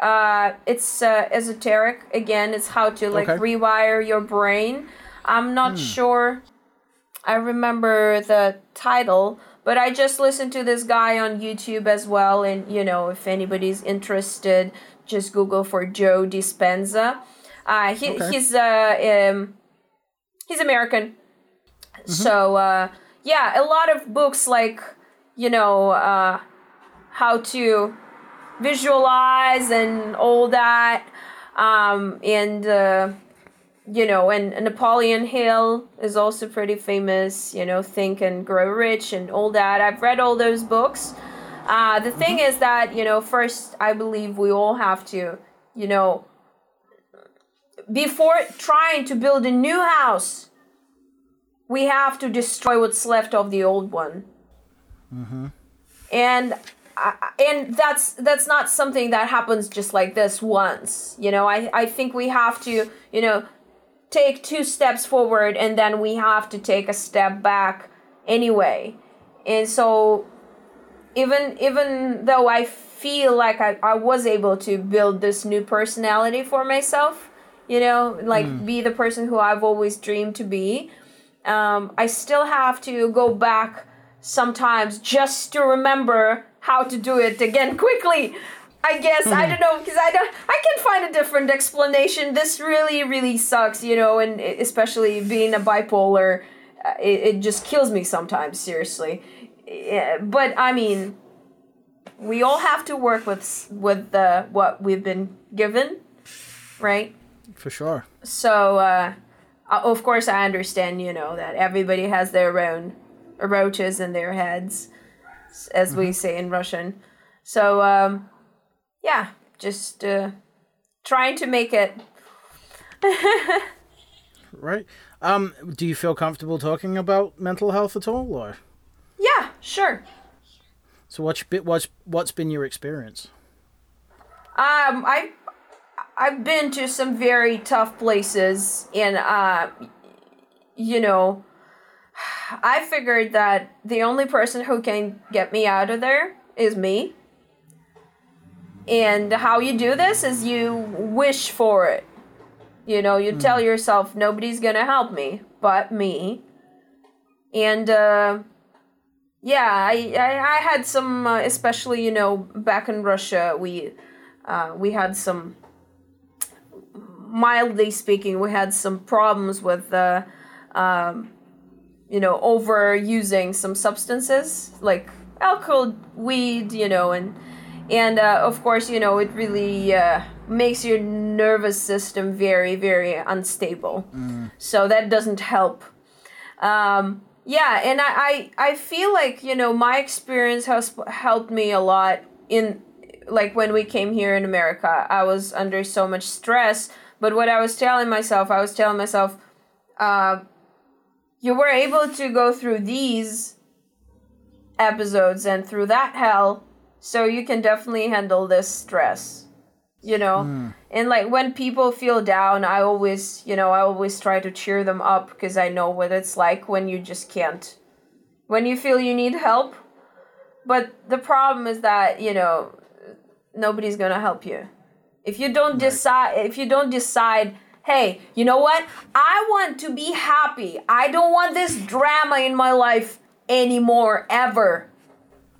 Uh, it's uh, esoteric again. It's how to like okay. rewire your brain. I'm not mm. sure I remember the title, but I just listened to this guy on YouTube as well. And you know, if anybody's interested, just Google for Joe Dispenza. Uh, he, Okay. he's uh, um, he's American. So uh, yeah, a lot of books like you know uh, how to visualize and all that, um, and uh, you know, and Napoleon Hill is also pretty famous. You know, Think and Grow Rich and all that. I've read all those books. Uh, the thing is that you know, first I believe we all have to, you know, before trying to build a new house, we have to destroy what's left of the old one. Mhm. And I- and that's that's not something that happens just like this once. You know, I I think we have to, you know, take two steps forward and then we have to take a step back anyway. And so even even though I feel like I, I was able to build this new personality for myself, you know, like be the person who I've always dreamed to be, um, I still have to go back sometimes just to remember how to do it again quickly. I guess I don't know because I don't I can find a different explanation. This really really sucks, you know, and especially being a bipolar, uh, it, it just kills me sometimes. Seriously, yeah, but I mean, we all have to work with with the what we've been given, right? For sure. So, uh, of course, I understand, you know, that everybody has their own roaches in their heads, as we say in Russian. So, um, yeah, just uh, trying to make it. Right. Um, do you feel comfortable talking about mental health at all, or Yeah, sure. so what's what's what's been your experience? Um, I I've been to some very tough places, and uh, you know, I figured that the only person who can get me out of there is me. And how you do this is you wish for it. You know, you tell yourself nobody's gonna help me but me. And uh, yeah, I, I I had some, uh, especially you know, back in Russia, we uh, we had some mildly speaking we had some problems with uh, um, you know overusing some substances like alcohol weed you know and and uh, of course you know it really uh, makes your nervous system very very unstable. So that doesn't help. Um, yeah and I, I i feel like you know my experience has helped me a lot in like when we came here in america i was under so much stress. But what i was telling myself i was telling myself uh, you were able to go through these episodes and through that hell so you can definitely handle this stress you know? Hmm. And like when people feel down i always you know i always try to cheer them up because i know what it's like when you just can't when you feel you need help. But the problem is that you know nobody's gonna help you. If you don't decide if you don't decide hey you know what? I want to be happy. I don't want this drama in my life anymore ever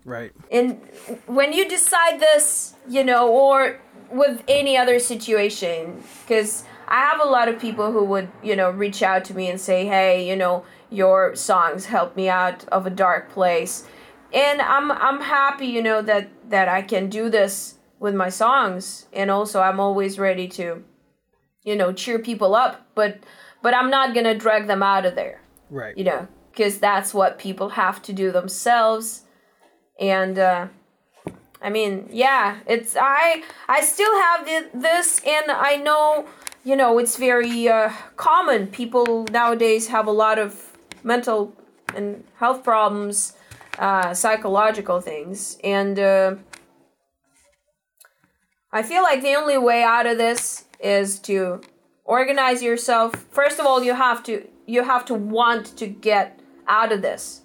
Right. and when you decide this you know or with any other situation because i have a lot of people who would you know reach out to me and say hey you know your songs help me out of a dark place and i'm i'm happy you know that that i can do this with my songs and also i'm always ready to you know cheer people up but but i'm not gonna drag them out of there Right. you know because that's what people have to do themselves and uh i mean yeah it's i i still have this and i know you know it's very uh, common. People nowadays have a lot of mental and health problems uh, psychological things. And uh, i feel like the only way out of this is to organize yourself. First of all you have to you have to want to get out of this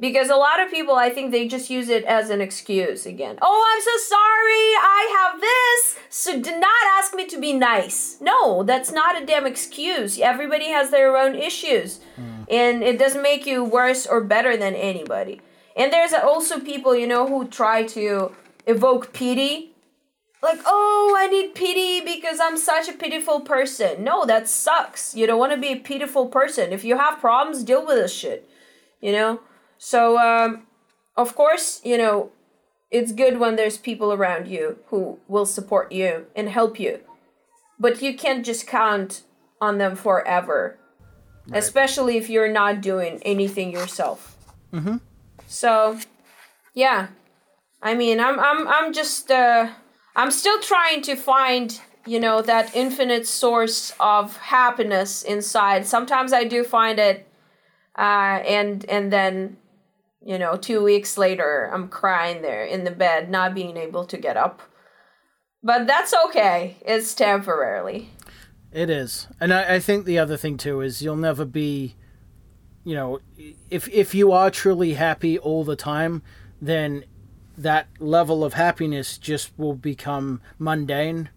because a lot of people i think they just use it as an excuse again oh i'm so sorry i have this so do not ask me to be nice no that's not a damn excuse everybody has their own issues mm. and it doesn't make you worse or better than anybody. And there's also people, you know, who try to evoke pity. Like, oh, I need pity because I'm such a pitiful person. No, that sucks. You don't want to be a pitiful person. If you have problems, deal with this shit. You know? So, um, of course, you know, it's good when there's people around you who will support you and help you. But you can't just count on them forever, right. especially if you're not doing anything yourself. Mm-hmm. So, yeah, I mean, I'm I'm I'm just uh, I'm still trying to find you know that infinite source of happiness inside. Sometimes I do find it, uh, and and then you know two weeks later I'm crying there in the bed, not being able to get up. But that's okay. It's temporarily. It is, and I, I think the other thing too is you'll never be, you know, if if you are truly happy all the time, then that level of happiness just will become mundane.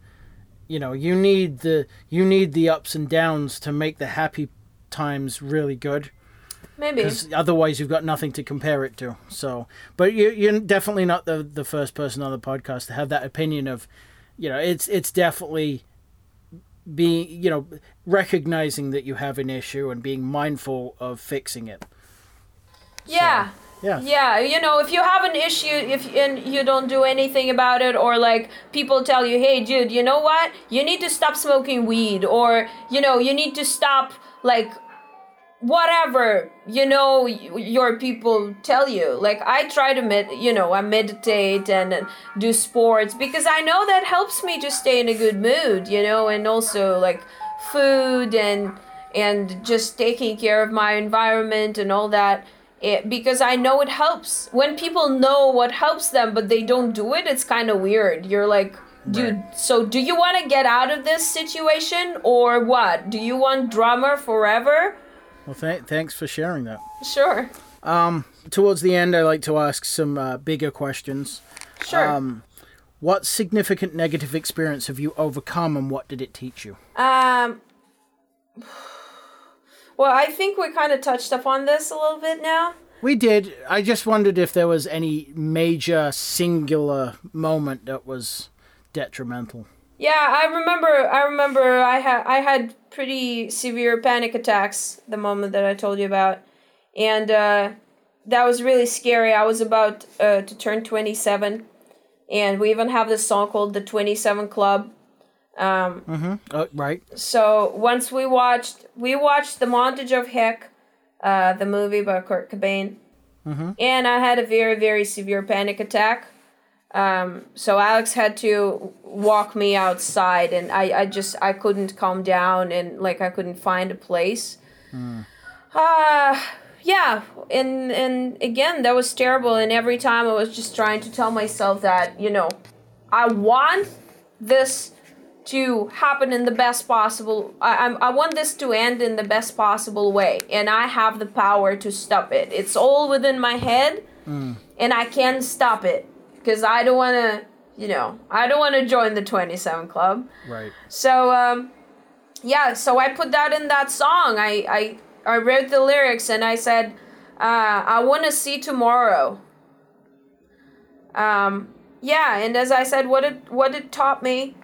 You know, you need the you need the ups and downs to make the happy times really good. Maybe. Otherwise, you've got nothing to compare it to. So, but you, you're definitely not the the first person on the podcast to have that opinion of, you know, it's it's definitely being you know recognizing that you have an issue and being mindful of fixing it. Yeah. So. Yeah. Yeah, you know, if you have an issue if and you don't do anything about it or like people tell you, "Hey, dude, you know what? You need to stop smoking weed or, you know, you need to stop like whatever you know your people tell you like i try to med you know i meditate and, and do sports because i know that helps me to stay in a good mood you know and also like food and and just taking care of my environment and all that it, because I know it helps. When people know what helps them but they don't do it, it's kind of weird. You're like, dude, right. so do you want to get out of this situation or what? Do you want drummer forever? Well, th- thanks for sharing that. Sure. Um, towards the end, I like to ask some uh, bigger questions. Sure. Um, what significant negative experience have you overcome, and what did it teach you? Um. Well, I think we kind of touched upon this a little bit now. We did. I just wondered if there was any major singular moment that was detrimental. Yeah, I remember. I remember. I had I had pretty severe panic attacks the moment that I told you about, and uh, that was really scary. I was about uh, to turn twenty seven, and we even have this song called the Twenty Seven Club um, mm-hmm. Oh, right. So once we watched, we watched the montage of Heck, uh, the movie by Kurt Cobain, mm-hmm. and I had a very very severe panic attack. Um, so Alex had to walk me outside, and I, I just I couldn't calm down, and like I couldn't find a place. Mm. Uh yeah, and and again that was terrible, and every time I was just trying to tell myself that you know, I want this to happen in the best possible I, I, I want this to end in the best possible way and i have the power to stop it it's all within my head mm. and i can stop it because i don't want to you know i don't want to join the 27 club. Right. So um yeah so i put that in that song. I i, I wrote the lyrics and i said uh, i want to see tomorrow. Um yeah and as i said what it what it taught me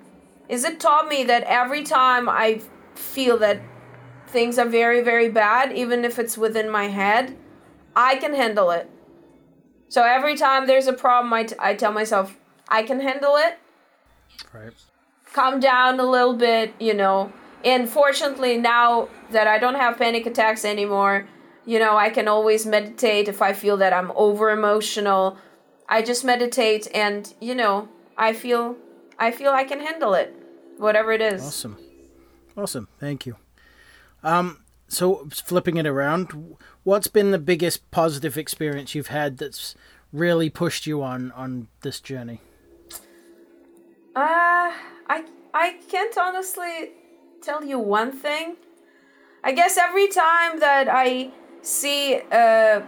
is it taught me that every time I feel that things are very, very bad, even if it's within my head, I can handle it. So every time there's a problem, I, t- I tell myself, I can handle it. Right. Calm down a little bit, you know. And fortunately, now that I don't have panic attacks anymore, you know, I can always meditate if I feel that I'm over emotional. I just meditate and, you know, I feel I feel I can handle it whatever it is. Awesome. Awesome. Thank you. Um, so flipping it around, what's been the biggest positive experience you've had that's really pushed you on on this journey? Uh, I I can't honestly tell you one thing. I guess every time that I see uh,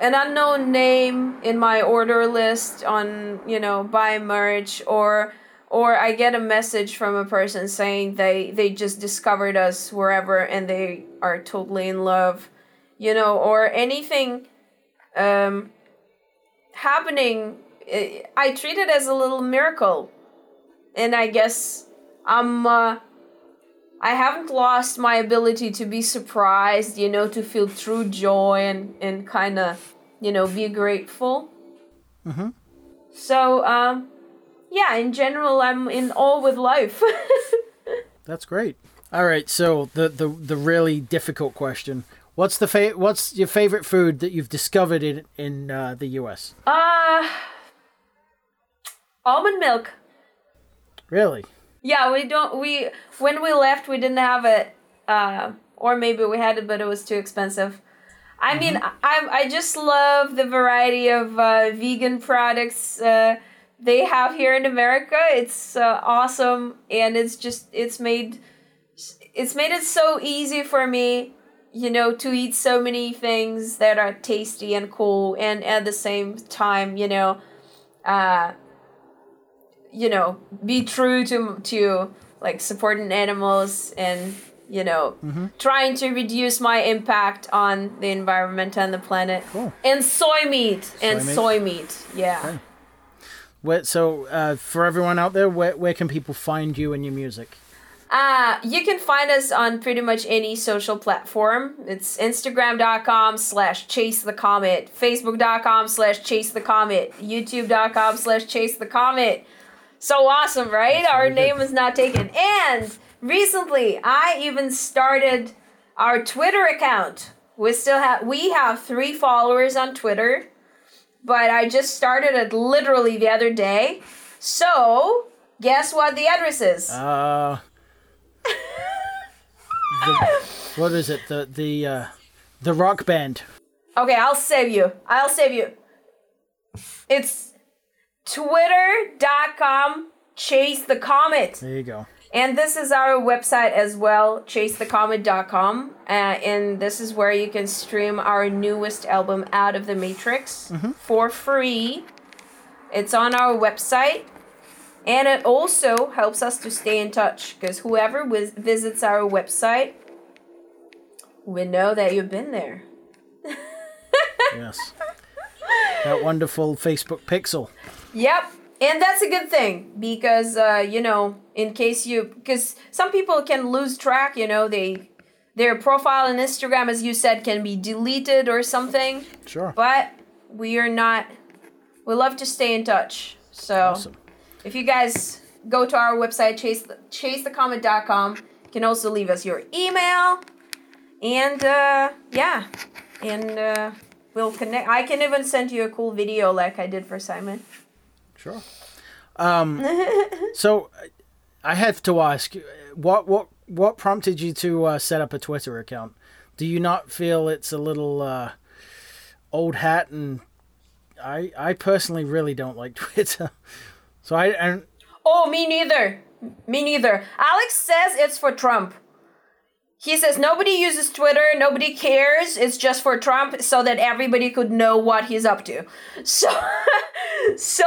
an unknown name in my order list on, you know, buy merch or or I get a message from a person saying they they just discovered us wherever and they are totally in love you know, or anything um, happening, eh, I treat it as a little miracle. And I guess I'm, uh, I haven't lost my ability to be surprised, you know, to feel true joy and, and kind of, you know, be grateful. Mm-hmm. So, um, yeah, in general, I'm in awe with life. That's great. All right, so the the the really difficult question: What's the fa- What's your favorite food that you've discovered in in uh, the U.S.? uh, almond milk. Really? Yeah, we don't. We when we left, we didn't have it, uh, or maybe we had it, but it was too expensive. I mean, I I just love the variety of uh, vegan products uh, they have here in America. It's uh, awesome, and it's just it's made it's made it so easy for me, you know, to eat so many things that are tasty and cool, and at the same time, you know, uh, you know, be true to to like supporting animals and you know mm-hmm. trying to reduce my impact on the environment and the planet. Cool. And soy meat and Soy meat. soy meat, yeah. Okay. Where, so, uh, for everyone out there, where where can people find you and your music? Uh, you can find us on pretty much any social platform. It's Instagram.com slash chase the comet, Facebook.com slash chase the comet, YouTube.com slash chase the comet. So awesome, right? That's Our really good. name is not taken. And recently I even started our Twitter account. We still have we have three followers on Twitter, but I just started it literally the other day. So guess what the address is? Uh, the, what is it? The the uh, the rock band. Okay, I'll save you. I'll save you. It's twitter.com chase the comet. There you go. And this is our website as well, chasethecomet.com. Uh, and this is where you can stream our newest album, Out of the Matrix, for free. It's on our website. And it also helps us to stay in touch because whoever vis- visits our website, we know that you've been there. Yes. that wonderful Facebook pixel. Yep. And that's a good thing because uh, you know, in case you because some people can lose track, you know, they their profile on Instagram as you said can be deleted or something, Sure. but we are not we love to stay in touch. So Awesome. If you guys go to our website chase chasethecomet.com, you can also leave us your email and uh, yeah, and uh, we'll connect. I can even send you a cool video like I did for Simon. Sure. Um, so I have to ask, what what what prompted you to uh, set up a Twitter account? Do you not feel it's a little uh, old hat? And I I personally really don't like Twitter. So I and Oh, me neither. Me neither. Alex says it's for Trump. He says nobody uses Twitter, nobody cares. It's just for Trump so that everybody could know what he's up to. So so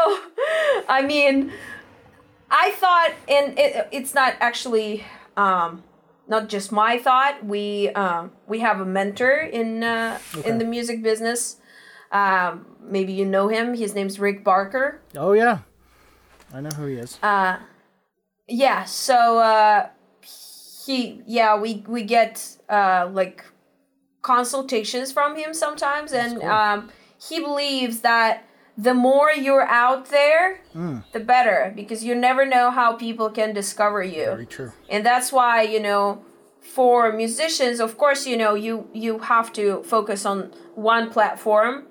I mean I thought and it, it's not actually um not just my thought. We um we have a mentor in uh in the music business. Um maybe you know him. His name's Rick Barker. oh yeah, I know who he is. yeah so uh he yeah we we get uh like consultations from him sometimes and cool. um he believes that the more you're out there the better because you never know how people can discover you Very true. and that's why you know for musicians of course you know you you have to focus on one platform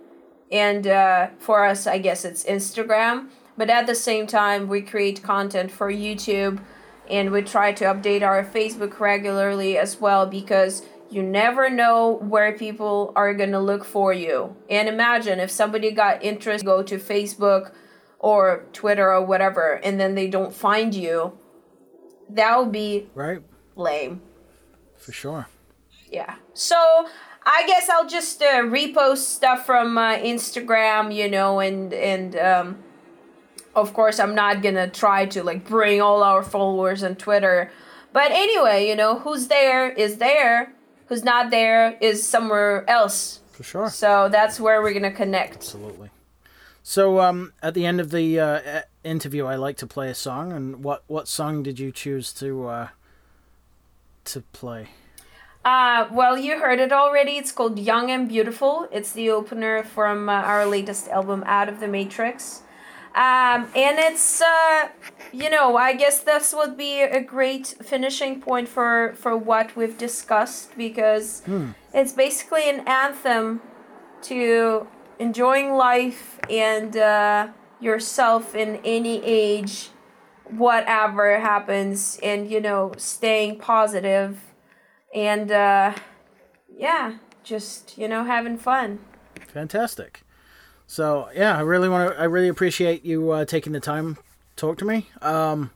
and uh, for us i guess it's instagram but at the same time we create content for youtube and we try to update our facebook regularly as well because you never know where people are going to look for you and imagine if somebody got interest go to facebook or twitter or whatever and then they don't find you that would be Right, lame for sure. yeah. So I guess I'll just uh, repost stuff from uh, Instagram, you know, and and um, of course I'm not gonna try to like bring all our followers on Twitter, but anyway, you know, who's there is there, who's not there is somewhere else. For sure. So that's where we're gonna connect. Absolutely. So, um, at the end of the uh, interview, I like to play a song. And what what song did you choose to uh, to play? Uh, well, you heard it already. It's called Young and Beautiful. It's the opener from uh, our latest album, Out of the Matrix. Um, and it's, uh, you know, I guess this would be a great finishing point for, for what we've discussed because it's basically an anthem to enjoying life and uh, yourself in any age, whatever happens, and, you know, staying positive and uh, yeah, just you know having fun. Fantastic. So yeah, I really want to. I really appreciate you uh, taking the time to talk to me. Um,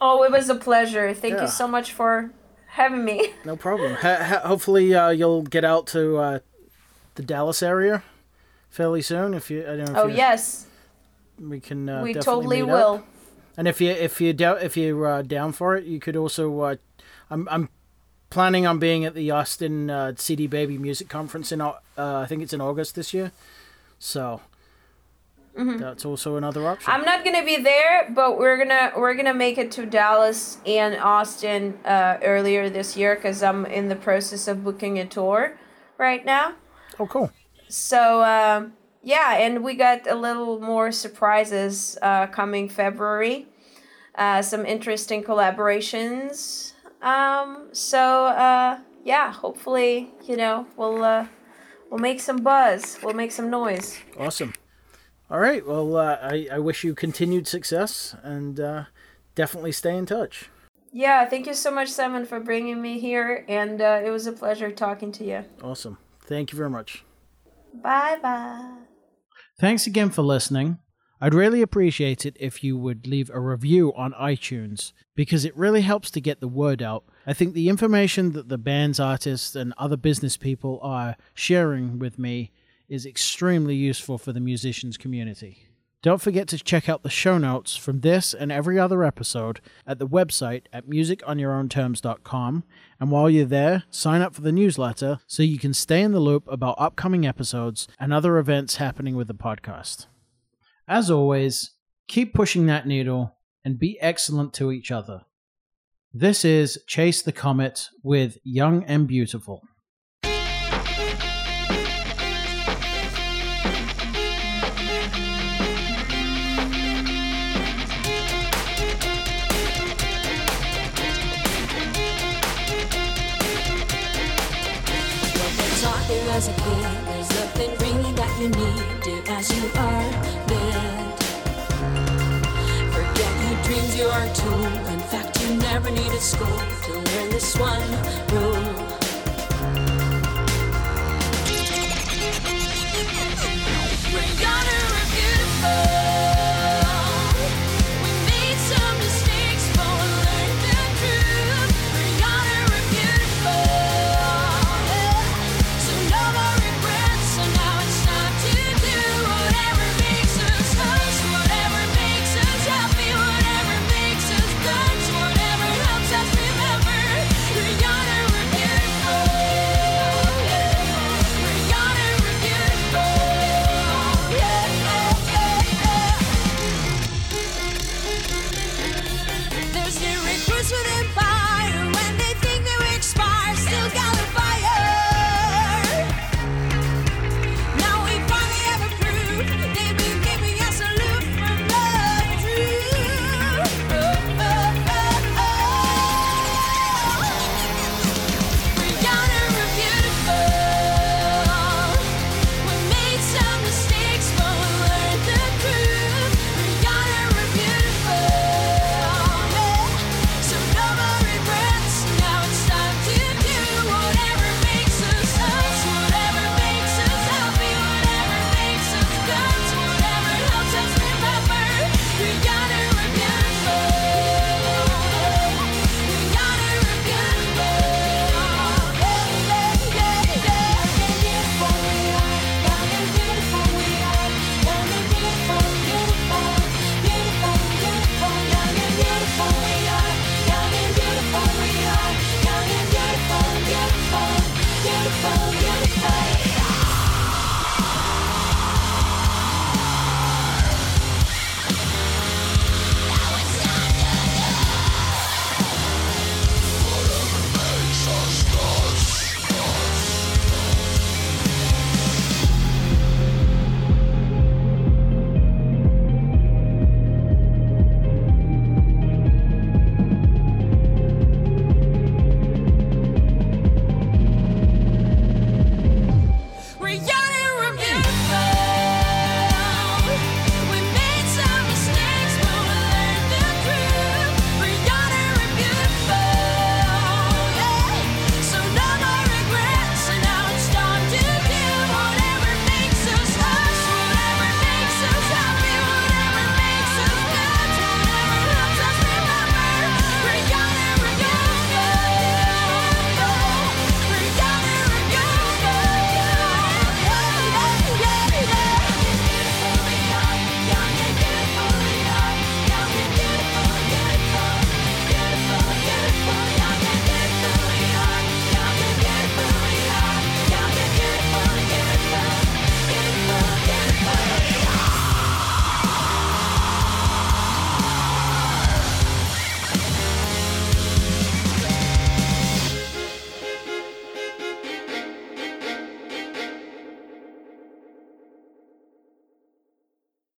Oh, it was a pleasure. Thank Yeah. you so much for having me. no problem. Ha- ha- hopefully, uh, you'll get out to uh, the Dallas area fairly soon. If you, I don't know. If Oh yes, we can. Uh, we totally will. Up. And if you if you doubt if you're uh, down for it, you could also. Uh, I'm I'm planning on being at the Austin uh, CD Baby Music Conference in uh, I think it's in August this year. So that's also another option. Mm-hmm. I'm not gonna be there, but we're gonna we're gonna make it to Dallas and Austin uh, earlier this year because I'm in the process of booking a tour right now. oh, cool. So um, yeah, and we got a little more surprises uh, coming February. Uh, some interesting collaborations. Um, so uh, yeah, hopefully you know we'll uh, we'll make some buzz. We'll make some noise. Awesome. All right. Well, uh, I, I wish you continued success and uh, definitely stay in touch. Yeah, thank you so much, Simon, for bringing me here, and uh, it was a pleasure talking to you. Awesome. Thank you very much. Bye bye. Thanks again for listening. I'd really appreciate it if you would leave a review on iTunes because it really helps to get the word out. I think the information that the band's artists and other business people are sharing with me is extremely useful for the musicians community. Don't forget to check out the show notes from this and every other episode at the website at musiconyourownterms.com. And while you're there, sign up for the newsletter so you can stay in the loop about upcoming episodes and other events happening with the podcast. As always, keep pushing that needle and be excellent to each other. This is Chase the Comet with Young and Beautiful. As a kid, there's nothing really that you need. As you are In fact, you never needed school to learn this one rule.